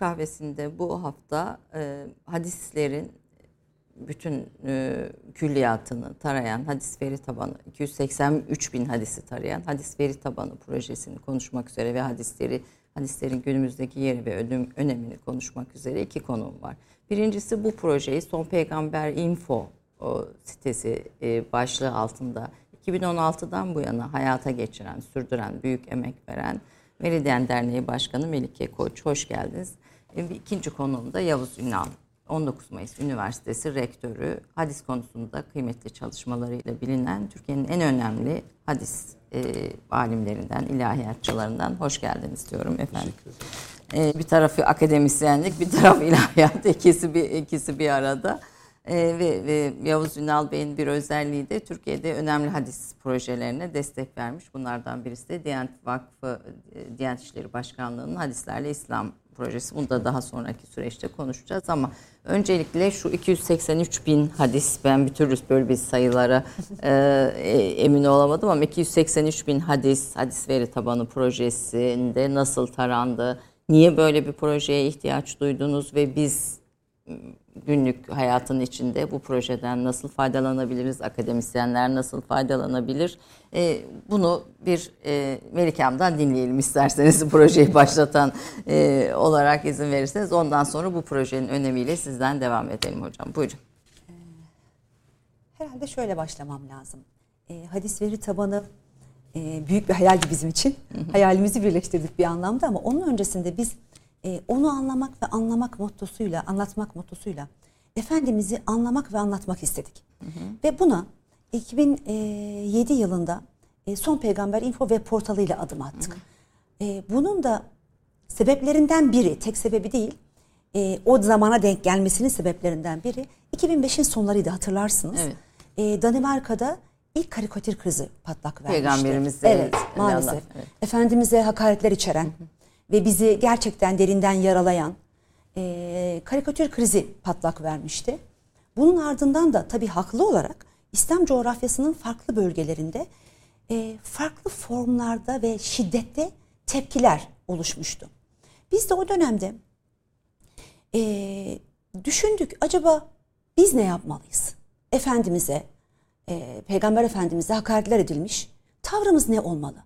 Kahvesinde bu hafta e, hadislerin bütün e, külliyatını tarayan hadis veri tabanı 283 bin hadisi tarayan hadis veri tabanı projesini konuşmak üzere ve hadisleri hadislerin günümüzdeki yeri ve önem, önemini konuşmak üzere iki konum var. Birincisi bu projeyi Son Peygamber Info o, sitesi e, başlığı altında 2016'dan bu yana hayata geçiren, sürdüren, büyük emek veren Meridyen Derneği Başkanı Melike Koç. Hoş geldiniz. E, ikinci konuğum da Yavuz Ünal. 19 Mayıs Üniversitesi Rektörü. Hadis konusunda kıymetli çalışmalarıyla bilinen Türkiye'nin en önemli hadis e, alimlerinden, ilahiyatçılarından hoş geldiniz diyorum efendim. E, bir tarafı akademisyenlik, bir taraf ilahiyat. ikisi bir, ikisi bir arada. Ee, ve, ve Yavuz Ünal Bey'in bir özelliği de Türkiye'de önemli hadis projelerine destek vermiş. Bunlardan birisi de Diyanet Vakfı, e, Diyanet İşleri Başkanlığı'nın Hadislerle İslam projesi. Bunu da daha sonraki süreçte konuşacağız ama öncelikle şu 283 bin hadis ben bir türlü böyle bir sayılara e, e, emin olamadım ama 283 bin hadis, hadis veri tabanı projesinde nasıl tarandı? Niye böyle bir projeye ihtiyaç duydunuz ve biz günlük hayatın içinde bu projeden nasıl faydalanabiliriz? Akademisyenler nasıl faydalanabilir? E, bunu bir e, Melikam'dan dinleyelim isterseniz projeyi başlatan e, olarak izin verirseniz. Ondan sonra bu projenin önemiyle sizden devam edelim hocam. Buyurun. Ee, herhalde şöyle başlamam lazım. E, hadis veri tabanı e, büyük bir hayaldi bizim için. Hayalimizi birleştirdik bir anlamda ama onun öncesinde biz e, onu anlamak ve anlamak mottosuyla, anlatmak mottosuyla Efendimiz'i anlamak ve anlatmak istedik. Hı hı. Ve buna 2007 yılında e, Son Peygamber Info web portalıyla adım attık. Hı hı. E, bunun da sebeplerinden biri, tek sebebi değil, e, o zamana denk gelmesinin sebeplerinden biri 2005'in sonlarıydı hatırlarsınız. Evet. E, Danimarka'da ilk karikatür krizi patlak vermişti. Peygamberimiz Evet maalesef. Evet. Efendimiz'e hakaretler içeren, hı hı ve bizi gerçekten derinden yaralayan e, karikatür krizi patlak vermişti. Bunun ardından da tabii haklı olarak İslam coğrafyasının farklı bölgelerinde e, farklı formlarda ve şiddette tepkiler oluşmuştu. Biz de o dönemde e, düşündük acaba biz ne yapmalıyız? Efendimiz'e, e, Peygamber Efendimiz'e hakaretler edilmiş. Tavrımız ne olmalı?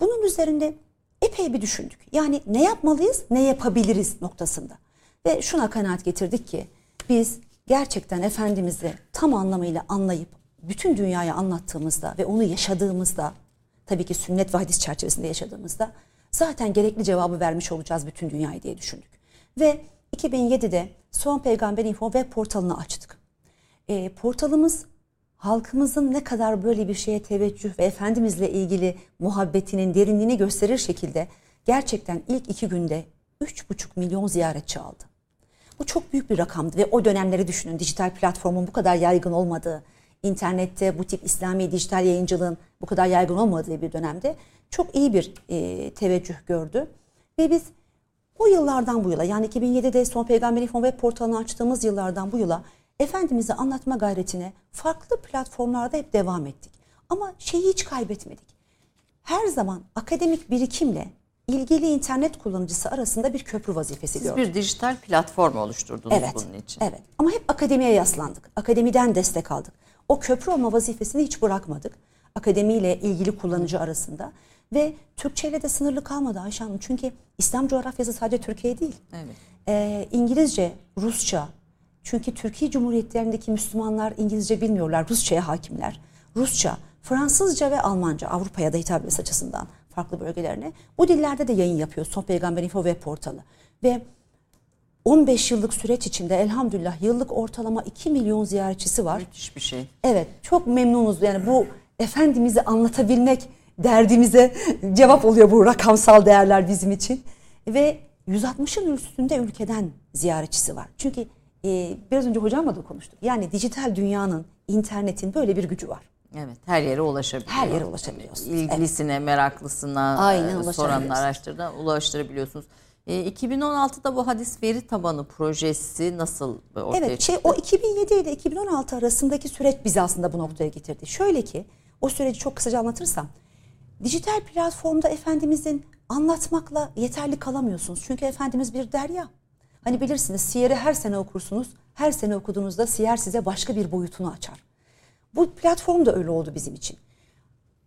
Bunun üzerinde epey bir düşündük. Yani ne yapmalıyız, ne yapabiliriz noktasında. Ve şuna kanaat getirdik ki biz gerçekten Efendimiz'i tam anlamıyla anlayıp bütün dünyaya anlattığımızda ve onu yaşadığımızda tabii ki sünnet ve hadis çerçevesinde yaşadığımızda zaten gerekli cevabı vermiş olacağız bütün dünyayı diye düşündük. Ve 2007'de Son Peygamber Info web portalını açtık. E, portalımız halkımızın ne kadar böyle bir şeye teveccüh ve Efendimizle ilgili muhabbetinin derinliğini gösterir şekilde gerçekten ilk iki günde 3,5 milyon ziyaretçi aldı. Bu çok büyük bir rakamdı ve o dönemleri düşünün dijital platformun bu kadar yaygın olmadığı, internette bu tip İslami dijital yayıncılığın bu kadar yaygın olmadığı bir dönemde çok iyi bir e, teveccüh gördü. Ve biz o yıllardan bu yıla yani 2007'de Son Peygamber İnfo web portalını açtığımız yıllardan bu yıla Efendimiz'i anlatma gayretine farklı platformlarda hep devam ettik. Ama şeyi hiç kaybetmedik. Her zaman akademik birikimle ilgili internet kullanıcısı arasında bir köprü vazifesi Siz gördük. bir dijital platform oluşturdunuz evet, bunun için. Evet ama hep akademiye yaslandık. Akademiden destek aldık. O köprü olma vazifesini hiç bırakmadık. Akademiyle ilgili kullanıcı arasında. Ve Türkçe ile de sınırlı kalmadı Ayşe Hanım. Çünkü İslam coğrafyası sadece Türkiye değil. Evet. Ee, İngilizce, Rusça, çünkü Türkiye Cumhuriyetlerindeki Müslümanlar İngilizce bilmiyorlar, Rusça'ya hakimler. Rusça, Fransızca ve Almanca Avrupa'ya da hitap etmesi açısından farklı bölgelerine. Bu dillerde de yayın yapıyor Son Peygamber Info web portalı. Ve 15 yıllık süreç içinde elhamdülillah yıllık ortalama 2 milyon ziyaretçisi var. Müthiş bir şey. Evet çok memnunuz. Yani bu Efendimiz'i anlatabilmek derdimize cevap oluyor bu rakamsal değerler bizim için. Ve 160'ın üstünde ülkeden ziyaretçisi var. Çünkü e, biraz önce hocamla da konuştuk. Yani dijital dünyanın, internetin böyle bir gücü var. Evet her yere ulaşabiliyor. Her yere ulaşabiliyorsunuz. İlgilisine, meraklısına, Aynen, e, ulaşabiliyorsunuz. soranına, araştırına ulaştırabiliyorsunuz. E, 2016'da bu hadis veri tabanı projesi nasıl ortaya Evet, çıktı? şey o 2007 ile 2016 arasındaki süreç bizi aslında bu noktaya getirdi. Şöyle ki, o süreci çok kısaca anlatırsam, dijital platformda Efendimizin anlatmakla yeterli kalamıyorsunuz. Çünkü Efendimiz bir derya. Hani bilirsiniz Siyer'i her sene okursunuz. Her sene okuduğunuzda Siyer size başka bir boyutunu açar. Bu platform da öyle oldu bizim için.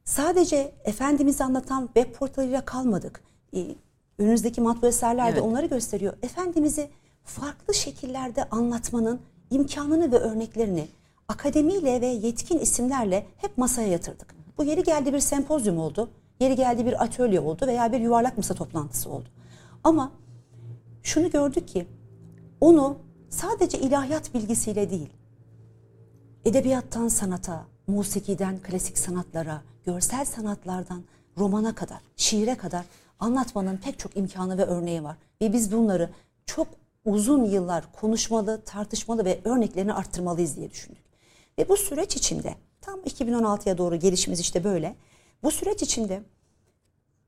Sadece Efendimiz'i anlatan web portalıyla kalmadık. Ee, önünüzdeki matbu eserler de Evet. onları gösteriyor. Efendimiz'i farklı şekillerde anlatmanın imkanını ve örneklerini akademiyle ve yetkin isimlerle hep masaya yatırdık. Bu yeri geldi bir sempozyum oldu, yeri geldi bir atölye oldu veya bir yuvarlak masa toplantısı oldu. Ama şunu gördük ki onu sadece ilahiyat bilgisiyle değil, edebiyattan sanata, musikiden klasik sanatlara, görsel sanatlardan romana kadar, şiire kadar anlatmanın pek çok imkanı ve örneği var. Ve biz bunları çok uzun yıllar konuşmalı, tartışmalı ve örneklerini arttırmalıyız diye düşündük. Ve bu süreç içinde tam 2016'ya doğru gelişimiz işte böyle. Bu süreç içinde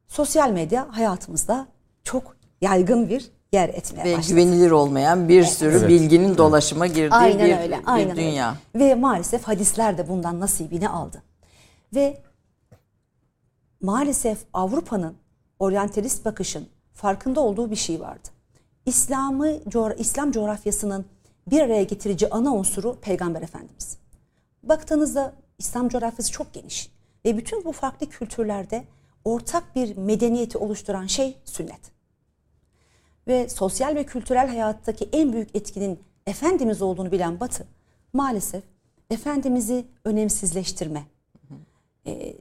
sosyal medya hayatımızda çok yaygın bir yer etmeye Ve başladı. güvenilir olmayan bir sürü Evet. bilginin dolaşıma girdiği Aynen bir, öyle. bir Aynen dünya. Öyle. Ve maalesef hadisler de bundan nasibini aldı. Ve maalesef Avrupa'nın oryantalist bakışın farkında olduğu bir şey vardı. İslam'ı İslam coğrafyasının bir araya getirici ana unsuru Peygamber Efendimiz. Baktığınızda İslam coğrafyası çok geniş ve bütün bu farklı kültürlerde ortak bir medeniyeti oluşturan şey sünnet ve sosyal ve kültürel hayattaki en büyük etkinin Efendimiz olduğunu bilen Batı maalesef Efendimiz'i önemsizleştirme, e,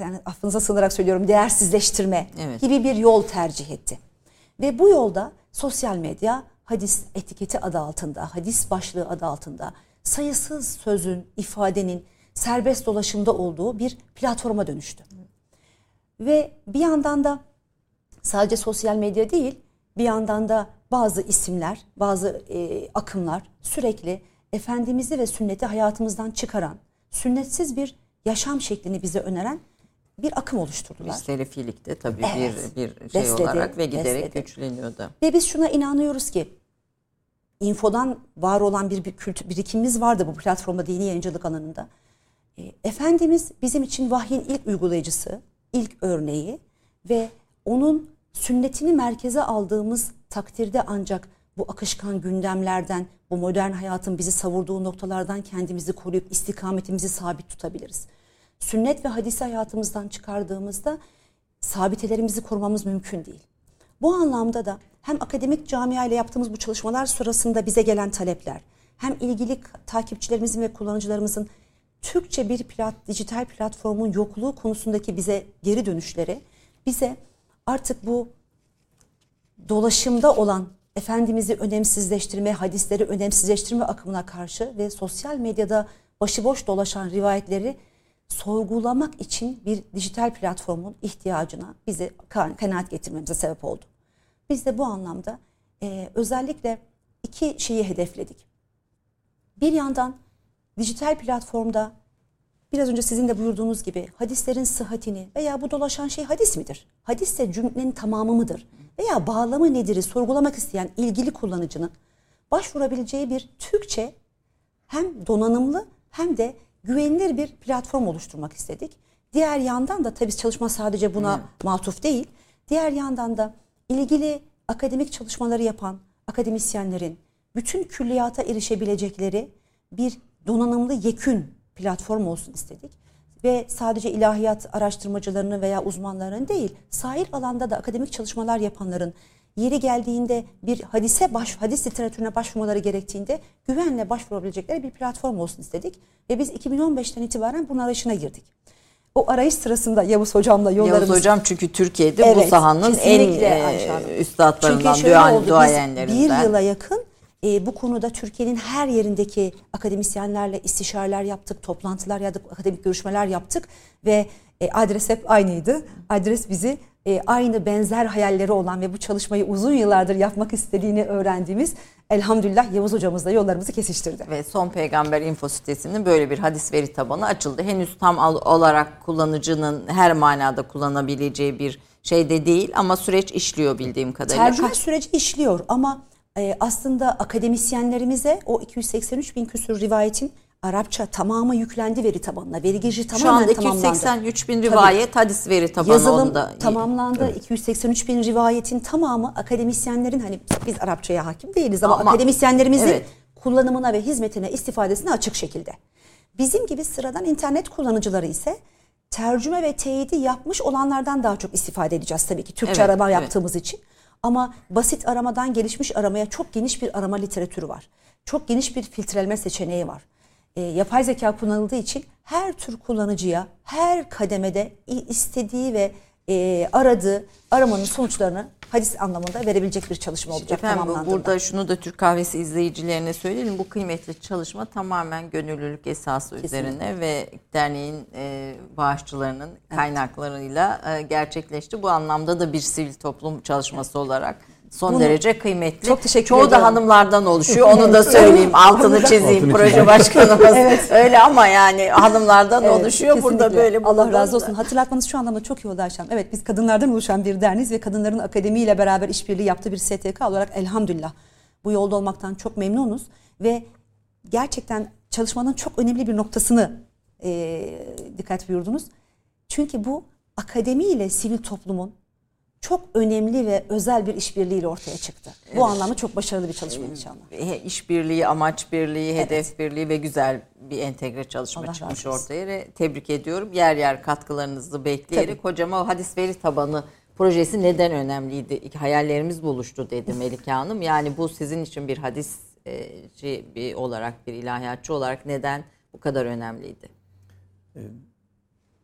yani affınıza sığınarak söylüyorum değersizleştirme Evet. gibi bir yol tercih etti. Ve bu yolda sosyal medya hadis etiketi adı altında, hadis başlığı adı altında sayısız sözün, ifadenin serbest dolaşımda olduğu bir platforma dönüştü. Ve bir yandan da sadece sosyal medya değil, bir yandan da bazı isimler, bazı e, akımlar sürekli Efendimiz'i ve sünneti hayatımızdan çıkaran, sünnetsiz bir yaşam şeklini bize öneren bir akım oluşturdular. Bir selefilikte tabii Evet. bir, bir şey Besledi, olarak ve giderek besledi. güçleniyordu. Ve biz şuna inanıyoruz ki infodan var olan bir, bir kültür birikimimiz vardı bu platformda dini yayıncılık alanında. E, Efendimiz bizim için vahyin ilk uygulayıcısı, ilk örneği ve onun sünnetini merkeze aldığımız takdirde ancak bu akışkan gündemlerden, bu modern hayatın bizi savurduğu noktalardan kendimizi koruyup istikametimizi sabit tutabiliriz. Sünnet ve hadisi hayatımızdan çıkardığımızda sabitelerimizi korumamız mümkün değil. Bu anlamda da hem akademik camia ile yaptığımız bu çalışmalar sırasında bize gelen talepler, hem ilgili takipçilerimizin ve kullanıcılarımızın Türkçe bir plat, dijital platformun yokluğu konusundaki bize geri dönüşleri bize artık bu dolaşımda olan Efendimiz'i önemsizleştirme, hadisleri önemsizleştirme akımına karşı ve sosyal medyada başıboş dolaşan rivayetleri sorgulamak için bir dijital platformun ihtiyacına bizi ka- kanaat getirmemize sebep oldu. Biz de bu anlamda e, özellikle iki şeyi hedefledik. Bir yandan dijital platformda biraz önce sizin de buyurduğunuz gibi hadislerin sıhhatini veya bu dolaşan şey hadis midir? Hadisse cümlenin tamamı mıdır? Veya bağlamı nedir'i sorgulamak isteyen ilgili kullanıcının başvurabileceği bir Türkçe hem donanımlı hem de güvenilir bir platform oluşturmak istedik. Diğer yandan da tabii çalışma sadece buna matuf değil. Diğer yandan da ilgili akademik çalışmaları yapan akademisyenlerin bütün külliyata erişebilecekleri bir donanımlı yekün platform olsun istedik. Ve sadece ilahiyat araştırmacılarının veya uzmanların değil, sahil alanda da akademik çalışmalar yapanların yeri geldiğinde bir hadise baş, hadis literatürüne başvurmaları gerektiğinde güvenle başvurabilecekleri bir platform olsun istedik. Ve biz 2015'ten itibaren bunun arayışına girdik. O arayış sırasında Yavuz Hocam'la yollarımız... Yavuz Hocam çünkü Türkiye'de bu Evet, sahanın en e, üstadlarından, Çünkü şöyle duayen, oldu, biz duayenlerinden. bir yıla yakın e, bu konuda Türkiye'nin her yerindeki akademisyenlerle istişareler yaptık, toplantılar yaptık, akademik görüşmeler yaptık ve e, adres hep aynıydı. Adres bizi e, aynı benzer hayalleri olan ve bu çalışmayı uzun yıllardır yapmak istediğini öğrendiğimiz elhamdülillah Yavuz hocamızla yollarımızı kesiştirdi. Ve Son Peygamber info sitesinin böyle bir hadis veri tabanı açıldı. Henüz tam olarak kullanıcının her manada kullanabileceği bir şey de değil ama süreç işliyor bildiğim kadarıyla. Tercüme süreci işliyor ama e, aslında akademisyenlerimize o 283 bin küsur rivayetin Arapça tamamı yüklendi veri tabanına. Veri girişi tamamen tamamlandı. Şu anda 283 bin rivayet Tabii, hadis veri tabanı Yazılım onda. tamamlandı. Evet. 283 bin rivayetin tamamı akademisyenlerin hani biz Arapçaya hakim değiliz ama, ama akademisyenlerimizin evet. kullanımına ve hizmetine istifadesine açık şekilde. Bizim gibi sıradan internet kullanıcıları ise tercüme ve teyidi yapmış olanlardan daha çok istifade edeceğiz tabii ki Türkçe evet, arama evet. yaptığımız için. Ama basit aramadan gelişmiş aramaya çok geniş bir arama literatürü var. Çok geniş bir filtreleme seçeneği var e, yapay zeka kullanıldığı için her tür kullanıcıya her kademede istediği ve e, aradığı aramanın sonuçlarını hadis anlamında verebilecek bir çalışma olacak Efendim, Burada şunu da Türk Kahvesi izleyicilerine söyleyelim. Bu kıymetli çalışma tamamen gönüllülük esası Kesinlikle. üzerine ve derneğin e, bağışçılarının evet. kaynaklarıyla e, gerçekleşti. Bu anlamda da bir sivil toplum çalışması evet. olarak son Bunu, derece kıymetli. Çok teşekkür Çoğu ederim. da hanımlardan oluşuyor. Onu da söyleyeyim. Altını çizeyim proje başkanımız. evet. Öyle ama yani hanımlardan evet, oluşuyor. Kesinlikle. Burada böyle Allah razı olsun. Hatırlatmanız şu anlamda çok iyi oldu Ayşem. Evet biz kadınlardan oluşan bir derniz ve kadınların akademiyle beraber işbirliği yaptığı bir STK olarak elhamdülillah bu yolda olmaktan çok memnunuz ve gerçekten çalışmanın çok önemli bir noktasını e, dikkat buyurdunuz. Çünkü bu akademiyle sivil toplumun çok önemli ve özel bir işbirliğiyle ortaya çıktı. Bu evet. anlamda çok başarılı bir çalışma inşallah. İşbirliği, amaç birliği, evet. hedef birliği ve güzel bir entegre çalışma Allah çıkmış ortaya. Tebrik ediyorum. Yer yer katkılarınızı bekleyerek Tabii. hocama o hadis veri tabanı projesi neden önemliydi? Hayallerimiz buluştu dedi Melike Hanım. Yani bu sizin için bir hadisci bir olarak, bir ilahiyatçı olarak neden bu kadar önemliydi?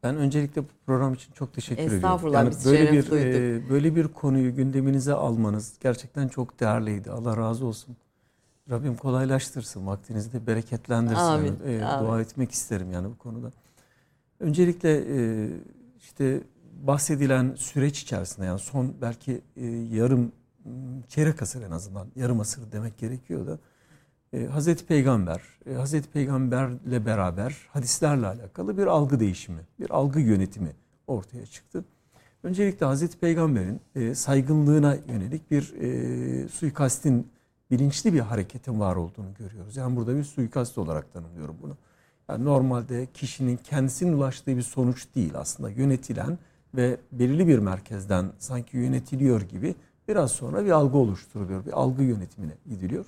Ben öncelikle bu program için çok teşekkür ediyorum. Estağfurullah yani biz böyle bir e, böyle bir konuyu gündeminize almanız gerçekten çok değerliydi. Allah razı olsun. Rabbim kolaylaştırsın, vaktinizi de bereketlendirsin. Amin. E, Amin. Dua etmek isterim yani bu konuda. Öncelikle e, işte bahsedilen süreç içerisinde yani son belki e, yarım çeyrek asır en azından yarım asır demek gerekiyor da e, Hazreti Peygamber, e, Hazreti Peygamberle beraber hadislerle alakalı bir algı değişimi, bir algı yönetimi ortaya çıktı. Öncelikle Hazreti Peygamber'in e, saygınlığına yönelik bir e, suikastin bilinçli bir hareketin var olduğunu görüyoruz. Yani burada bir suikast olarak tanımlıyorum bunu. Yani normalde kişinin kendisinin ulaştığı bir sonuç değil aslında yönetilen ve belirli bir merkezden sanki yönetiliyor gibi biraz sonra bir algı oluşturuluyor. Bir algı yönetimine gidiliyor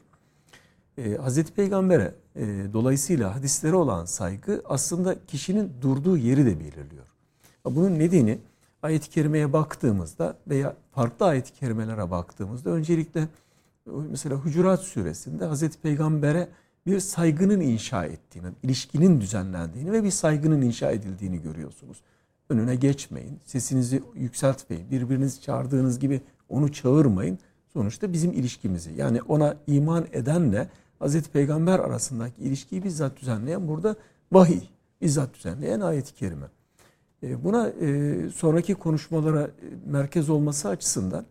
e, Hazreti Peygamber'e e, dolayısıyla hadislere olan saygı aslında kişinin durduğu yeri de belirliyor. Bunun nedeni ayet-i kerimeye baktığımızda veya farklı ayet-i kerimelere baktığımızda öncelikle mesela Hucurat suresinde Hazreti Peygamber'e bir saygının inşa ettiğini, ilişkinin düzenlendiğini ve bir saygının inşa edildiğini görüyorsunuz. Önüne geçmeyin, sesinizi yükseltmeyin, birbirinizi çağırdığınız gibi onu çağırmayın. Sonuçta bizim ilişkimizi yani ona iman edenle Hazreti Peygamber arasındaki ilişkiyi bizzat düzenleyen burada vahiy, bizzat düzenleyen ayet-i kerime. E, buna e, sonraki konuşmalara e, merkez olması açısından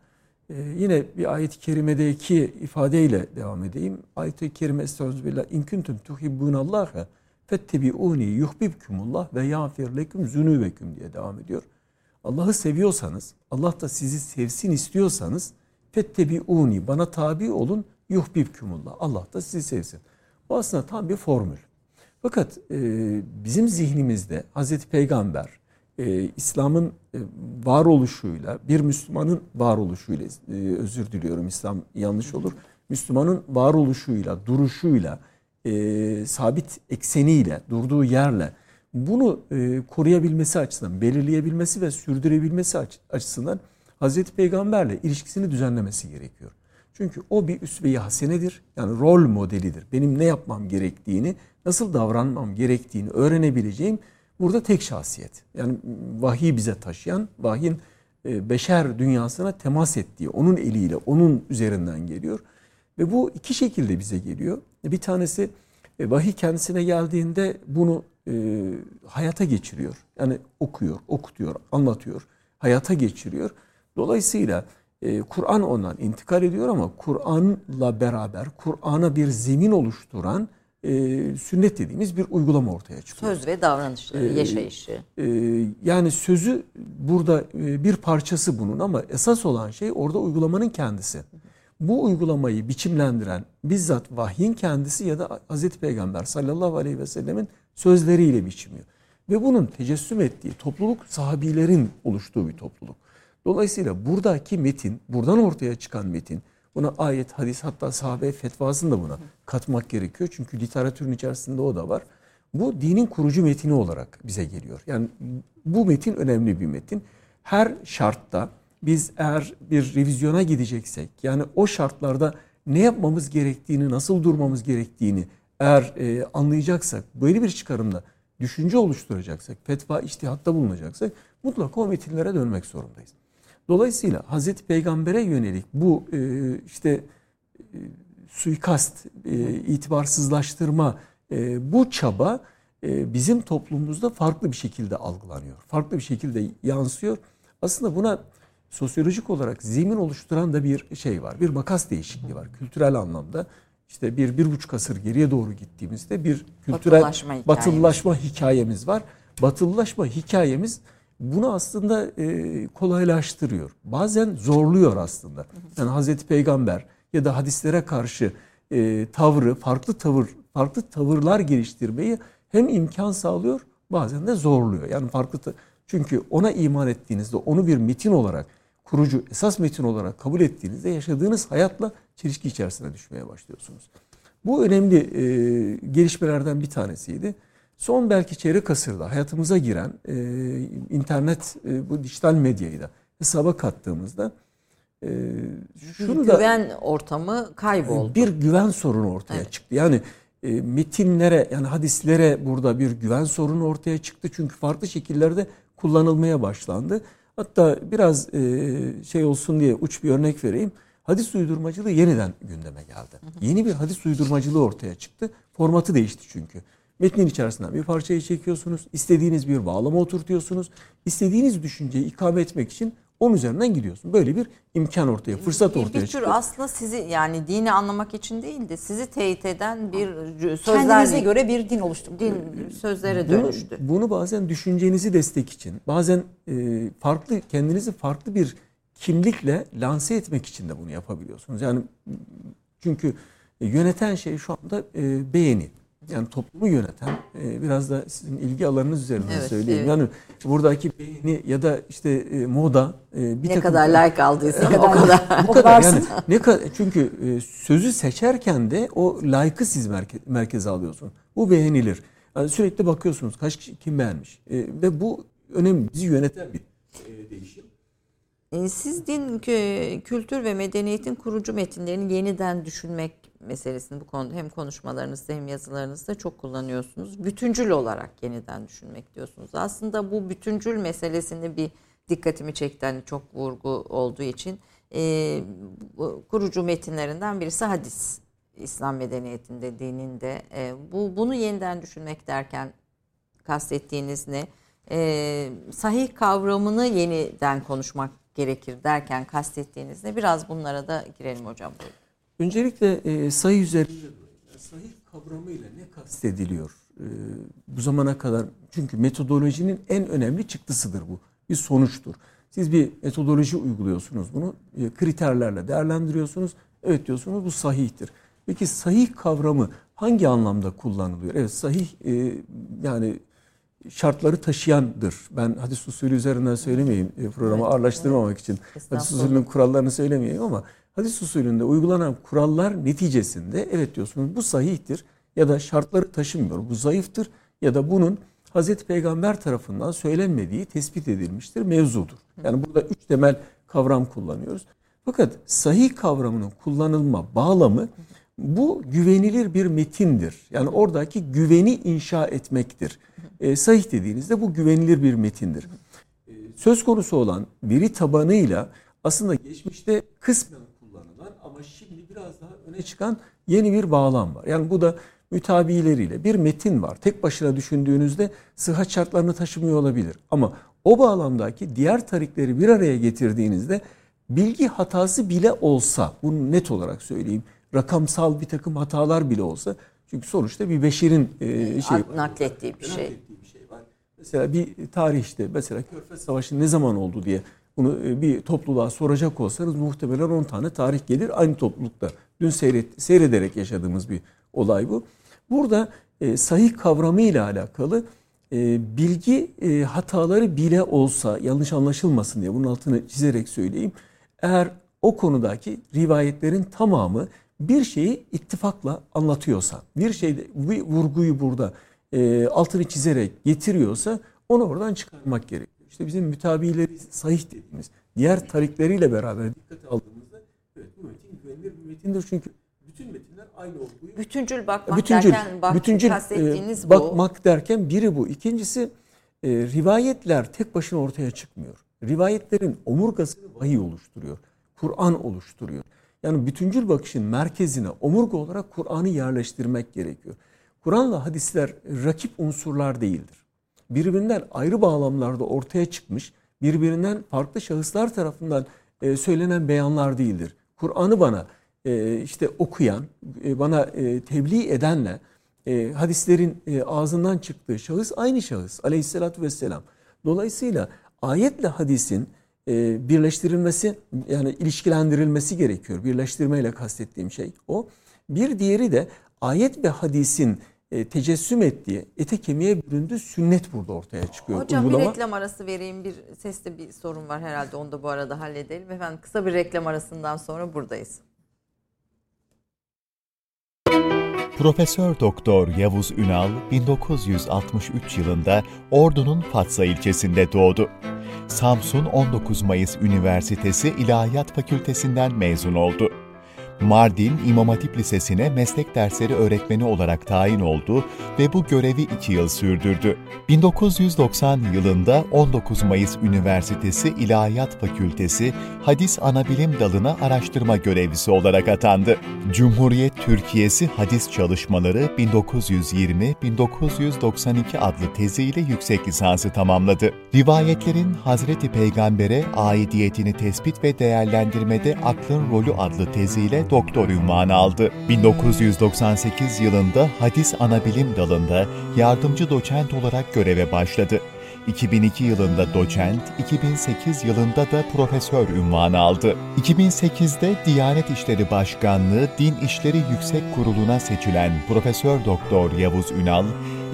yine bir ayet-i kerimedeki ifadeyle devam edeyim. Ayet-i kerime estağfirullah in kuntum tuhibbunallaha fettebi'uni yuhbibkumullah ve yağfir leküm zunubeküm diye devam ediyor. Allah'ı seviyorsanız, Allah da sizi sevsin istiyorsanız fettebi'uni bana tabi olun yuhbibkumullah. Allah da sizi sevsin. Bu aslında tam bir formül. Fakat e, bizim zihnimizde Hazreti Peygamber e, İslam'ın e, varoluşuyla bir Müslümanın varoluşuyla e, özür diliyorum İslam yanlış olur. Müslümanın varoluşuyla, duruşuyla, e, sabit ekseniyle, durduğu yerle bunu e, koruyabilmesi açısından, belirleyebilmesi ve sürdürebilmesi açısından Hazreti Peygamberle ilişkisini düzenlemesi gerekiyor. Çünkü o bir üsve-i hasenedir. Yani rol modelidir. Benim ne yapmam gerektiğini, nasıl davranmam gerektiğini öğrenebileceğim burada tek şahsiyet. Yani vahiy bize taşıyan, vahyin e, beşer dünyasına temas ettiği, onun eliyle, onun üzerinden geliyor. Ve bu iki şekilde bize geliyor. Bir tanesi e, vahiy kendisine geldiğinde bunu e, hayata geçiriyor. Yani okuyor, okutuyor, anlatıyor, hayata geçiriyor. Dolayısıyla e, Kur'an ondan intikal ediyor ama Kur'an'la beraber Kur'an'a bir zemin oluşturan e, sünnet dediğimiz bir uygulama ortaya çıkıyor. Söz ve davranışları, ee, yaşayışı. E, yani sözü burada e, bir parçası bunun ama esas olan şey orada uygulamanın kendisi. Bu uygulamayı biçimlendiren bizzat vahyin kendisi ya da Hazreti Peygamber sallallahu aleyhi ve sellemin sözleriyle biçimiyor. Ve bunun tecessüm ettiği topluluk sahabilerin oluştuğu bir topluluk. Dolayısıyla buradaki metin, buradan ortaya çıkan metin, buna ayet, hadis hatta sahabe fetvasını da buna katmak gerekiyor. Çünkü literatürün içerisinde o da var. Bu dinin kurucu metini olarak bize geliyor. Yani bu metin önemli bir metin. Her şartta biz eğer bir revizyona gideceksek yani o şartlarda ne yapmamız gerektiğini, nasıl durmamız gerektiğini eğer e, anlayacaksak, böyle bir çıkarımda düşünce oluşturacaksak, fetva iştihatta bulunacaksak mutlaka o metinlere dönmek zorundayız. Dolayısıyla Hazreti Peygamber'e yönelik bu e, işte e, suikast, e, itibarsızlaştırma e, bu çaba e, bizim toplumumuzda farklı bir şekilde algılanıyor. Farklı bir şekilde yansıyor. Aslında buna sosyolojik olarak zemin oluşturan da bir şey var. Bir makas değişikliği var kültürel anlamda. İşte bir, bir buçuk asır geriye doğru gittiğimizde bir kültürel batılılaşma hikayemiz, batılılaşma hikayemiz var. Batılılaşma hikayemiz bunu aslında e, kolaylaştırıyor. Bazen zorluyor aslında. Yani Hazreti Peygamber ya da hadislere karşı e, tavrı, farklı tavır, farklı tavırlar geliştirmeyi hem imkan sağlıyor, bazen de zorluyor. Yani farklı çünkü ona iman ettiğinizde, onu bir metin olarak, kurucu, esas metin olarak kabul ettiğinizde yaşadığınız hayatla çelişki içerisine düşmeye başlıyorsunuz. Bu önemli e, gelişmelerden bir tanesiydi. Son belki çeyrek asırda hayatımıza giren e, internet, e, bu dijital medyayı da hesaba kattığımızda e, şunu bir güven da, ortamı kayboldu. Bir güven sorunu ortaya evet. çıktı. Yani e, metinlere yani hadislere burada bir güven sorunu ortaya çıktı. Çünkü farklı şekillerde kullanılmaya başlandı. Hatta biraz e, şey olsun diye uç bir örnek vereyim. Hadis uydurmacılığı yeniden gündeme geldi. Yeni bir hadis uydurmacılığı ortaya çıktı. Formatı değişti çünkü. Metnin içerisinden bir parçayı çekiyorsunuz. istediğiniz bir bağlama oturtuyorsunuz. istediğiniz düşünceyi ikame etmek için onun üzerinden gidiyorsun. Böyle bir imkan ortaya, fırsat ortaya çıkıyor. Bir tür aslında sizi yani dini anlamak için değil de sizi teyit eden bir sözler... Kendinize göre bir din oluştu. Din sözlere dönüştü. Bunu, bunu bazen düşüncenizi destek için, bazen e, farklı kendinizi farklı bir kimlikle lanse etmek için de bunu yapabiliyorsunuz. Yani çünkü yöneten şey şu anda e, beğeni yani toplumu yöneten e, biraz da sizin ilgi alanınız üzerinden evet, söyleyeyim. Evet. Yani buradaki beğeni ya da işte e, moda e, bir ne takım, kadar like aldıysa o kadar. Bu kadar yani ne kadar çünkü sözü seçerken de o like'ı siz merke, merkeze alıyorsun. Bu beğenilir. Yani sürekli bakıyorsunuz kaç kişi kim beğenmiş. ve bu önemli. Bizi yöneten bir değişim. Siz din, kültür ve medeniyetin kurucu metinlerini yeniden düşünmek meselesini bu konuda hem konuşmalarınızda hem yazılarınızda çok kullanıyorsunuz. Bütüncül olarak yeniden düşünmek diyorsunuz. Aslında bu bütüncül meselesini bir dikkatimi çekti hani çok vurgu olduğu için. E, kurucu metinlerinden birisi hadis. İslam medeniyetinde, dininde. E, bu bunu yeniden düşünmek derken kastettiğiniz ne? E, sahih kavramını yeniden konuşmak gerekir derken kastettiğiniz ne? Biraz bunlara da girelim hocam. Buyurun. Öncelikle e, sayı üzerinde sayı kavramıyla ne kastediliyor? E, bu zamana kadar çünkü metodolojinin en önemli çıktısıdır bu. Bir sonuçtur. Siz bir metodoloji uyguluyorsunuz bunu e, kriterlerle değerlendiriyorsunuz. Evet diyorsunuz bu sahihtir. Peki sahih kavramı hangi anlamda kullanılıyor? Evet sahih e, yani şartları taşıyandır. Ben hadis usulü üzerinden söylemeyeyim e, programı evet, ağırlaştırmamak evet. için. Hadis usulünün kurallarını söylemeyeyim ama hadis usulünde uygulanan kurallar neticesinde evet diyorsunuz bu sahihtir ya da şartları taşımıyor. Bu zayıftır ya da bunun Hazreti Peygamber tarafından söylenmediği tespit edilmiştir, mevzudur. Yani burada üç temel kavram kullanıyoruz. Fakat sahih kavramının kullanılma bağlamı bu güvenilir bir metindir. Yani oradaki güveni inşa etmektir. E, sahih dediğinizde bu güvenilir bir metindir. E, söz konusu olan veri tabanıyla aslında geçmişte kısmen ama şimdi biraz daha öne çıkan yeni bir bağlam var. Yani bu da mütabileriyle bir metin var. Tek başına düşündüğünüzde sıhhat şartlarını taşımıyor olabilir. Ama O bağlamdaki diğer tarikleri bir araya getirdiğinizde bilgi hatası bile olsa, bunu net olarak söyleyeyim, rakamsal bir takım hatalar bile olsa, çünkü sonuçta bir beşerin e, şey naklettiği bir şey. bir şey var. Mesela bir tarih işte, mesela Körfez Savaşı ne zaman oldu diye bunu e, bir topluluğa soracak olsanız muhtemelen 10 tane tarih gelir aynı toplulukta. Dün seyret, seyrederek yaşadığımız bir olay bu. Burada e, sahih kavramı ile alakalı e, bilgi e, hataları bile olsa yanlış anlaşılmasın diye bunun altını çizerek söyleyeyim. Eğer o konudaki rivayetlerin tamamı bir şeyi ittifakla anlatıyorsa, bir şeyde bir vurguyu burada e, altını çizerek getiriyorsa onu oradan çıkarmak gerekiyor. İşte bizim mütabileri sahih dediğimiz diğer tarikleriyle beraber dikkate aldığımızda evet bu metin güvenilir bir metindir çünkü bütün metinler aynı olduğu. Bütüncül bakmak bütüncül, derken bak, bütüncül, kastettiğiniz e, Bakmak derken biri bu. İkincisi e, rivayetler tek başına ortaya çıkmıyor. Rivayetlerin omurgasını vahiy oluşturuyor. Kur'an oluşturuyor. Yani bütüncül bakışın merkezine omurga olarak Kur'an'ı yerleştirmek gerekiyor. Kur'an'la hadisler rakip unsurlar değildir. Birbirinden ayrı bağlamlarda ortaya çıkmış, birbirinden farklı şahıslar tarafından e, söylenen beyanlar değildir. Kur'an'ı bana e, işte okuyan, e, bana e, tebliğ edenle hadislerin ağzından çıktığı şahıs aynı şahıs aleyhissalatü vesselam. Dolayısıyla ayetle hadisin birleştirilmesi yani ilişkilendirilmesi gerekiyor. Birleştirmeyle kastettiğim şey o. Bir diğeri de ayet ve hadisin e, tecessüm ettiği, ete kemiğe büründüğü sünnet burada ortaya çıkıyor. Hocam Uygulama. bir reklam arası vereyim. Bir seste bir sorun var herhalde. Onu da bu arada halledelim. Efendim kısa bir reklam arasından sonra buradayız. Profesör Doktor Yavuz Ünal 1963 yılında Ordu'nun Fatsa ilçesinde doğdu. Samsun 19 Mayıs Üniversitesi İlahiyat Fakültesinden mezun oldu. Mardin İmam Hatip Lisesi'ne meslek dersleri öğretmeni olarak tayin oldu ve bu görevi iki yıl sürdürdü. 1990 yılında 19 Mayıs Üniversitesi İlahiyat Fakültesi Hadis Anabilim Dalı'na araştırma görevlisi olarak atandı. Cumhuriyet Türkiye'si Hadis Çalışmaları 1920-1992 adlı teziyle yüksek lisansı tamamladı. Rivayetlerin Hazreti Peygamber'e aidiyetini tespit ve değerlendirmede aklın rolü adlı teziyle doktor ünvanı aldı. 1998 yılında Hadis Anabilim dalında yardımcı doçent olarak göreve başladı. 2002 yılında doçent, 2008 yılında da profesör ünvanı aldı. 2008'de Diyanet İşleri Başkanlığı Din İşleri Yüksek Kurulu'na seçilen Profesör Doktor Yavuz Ünal,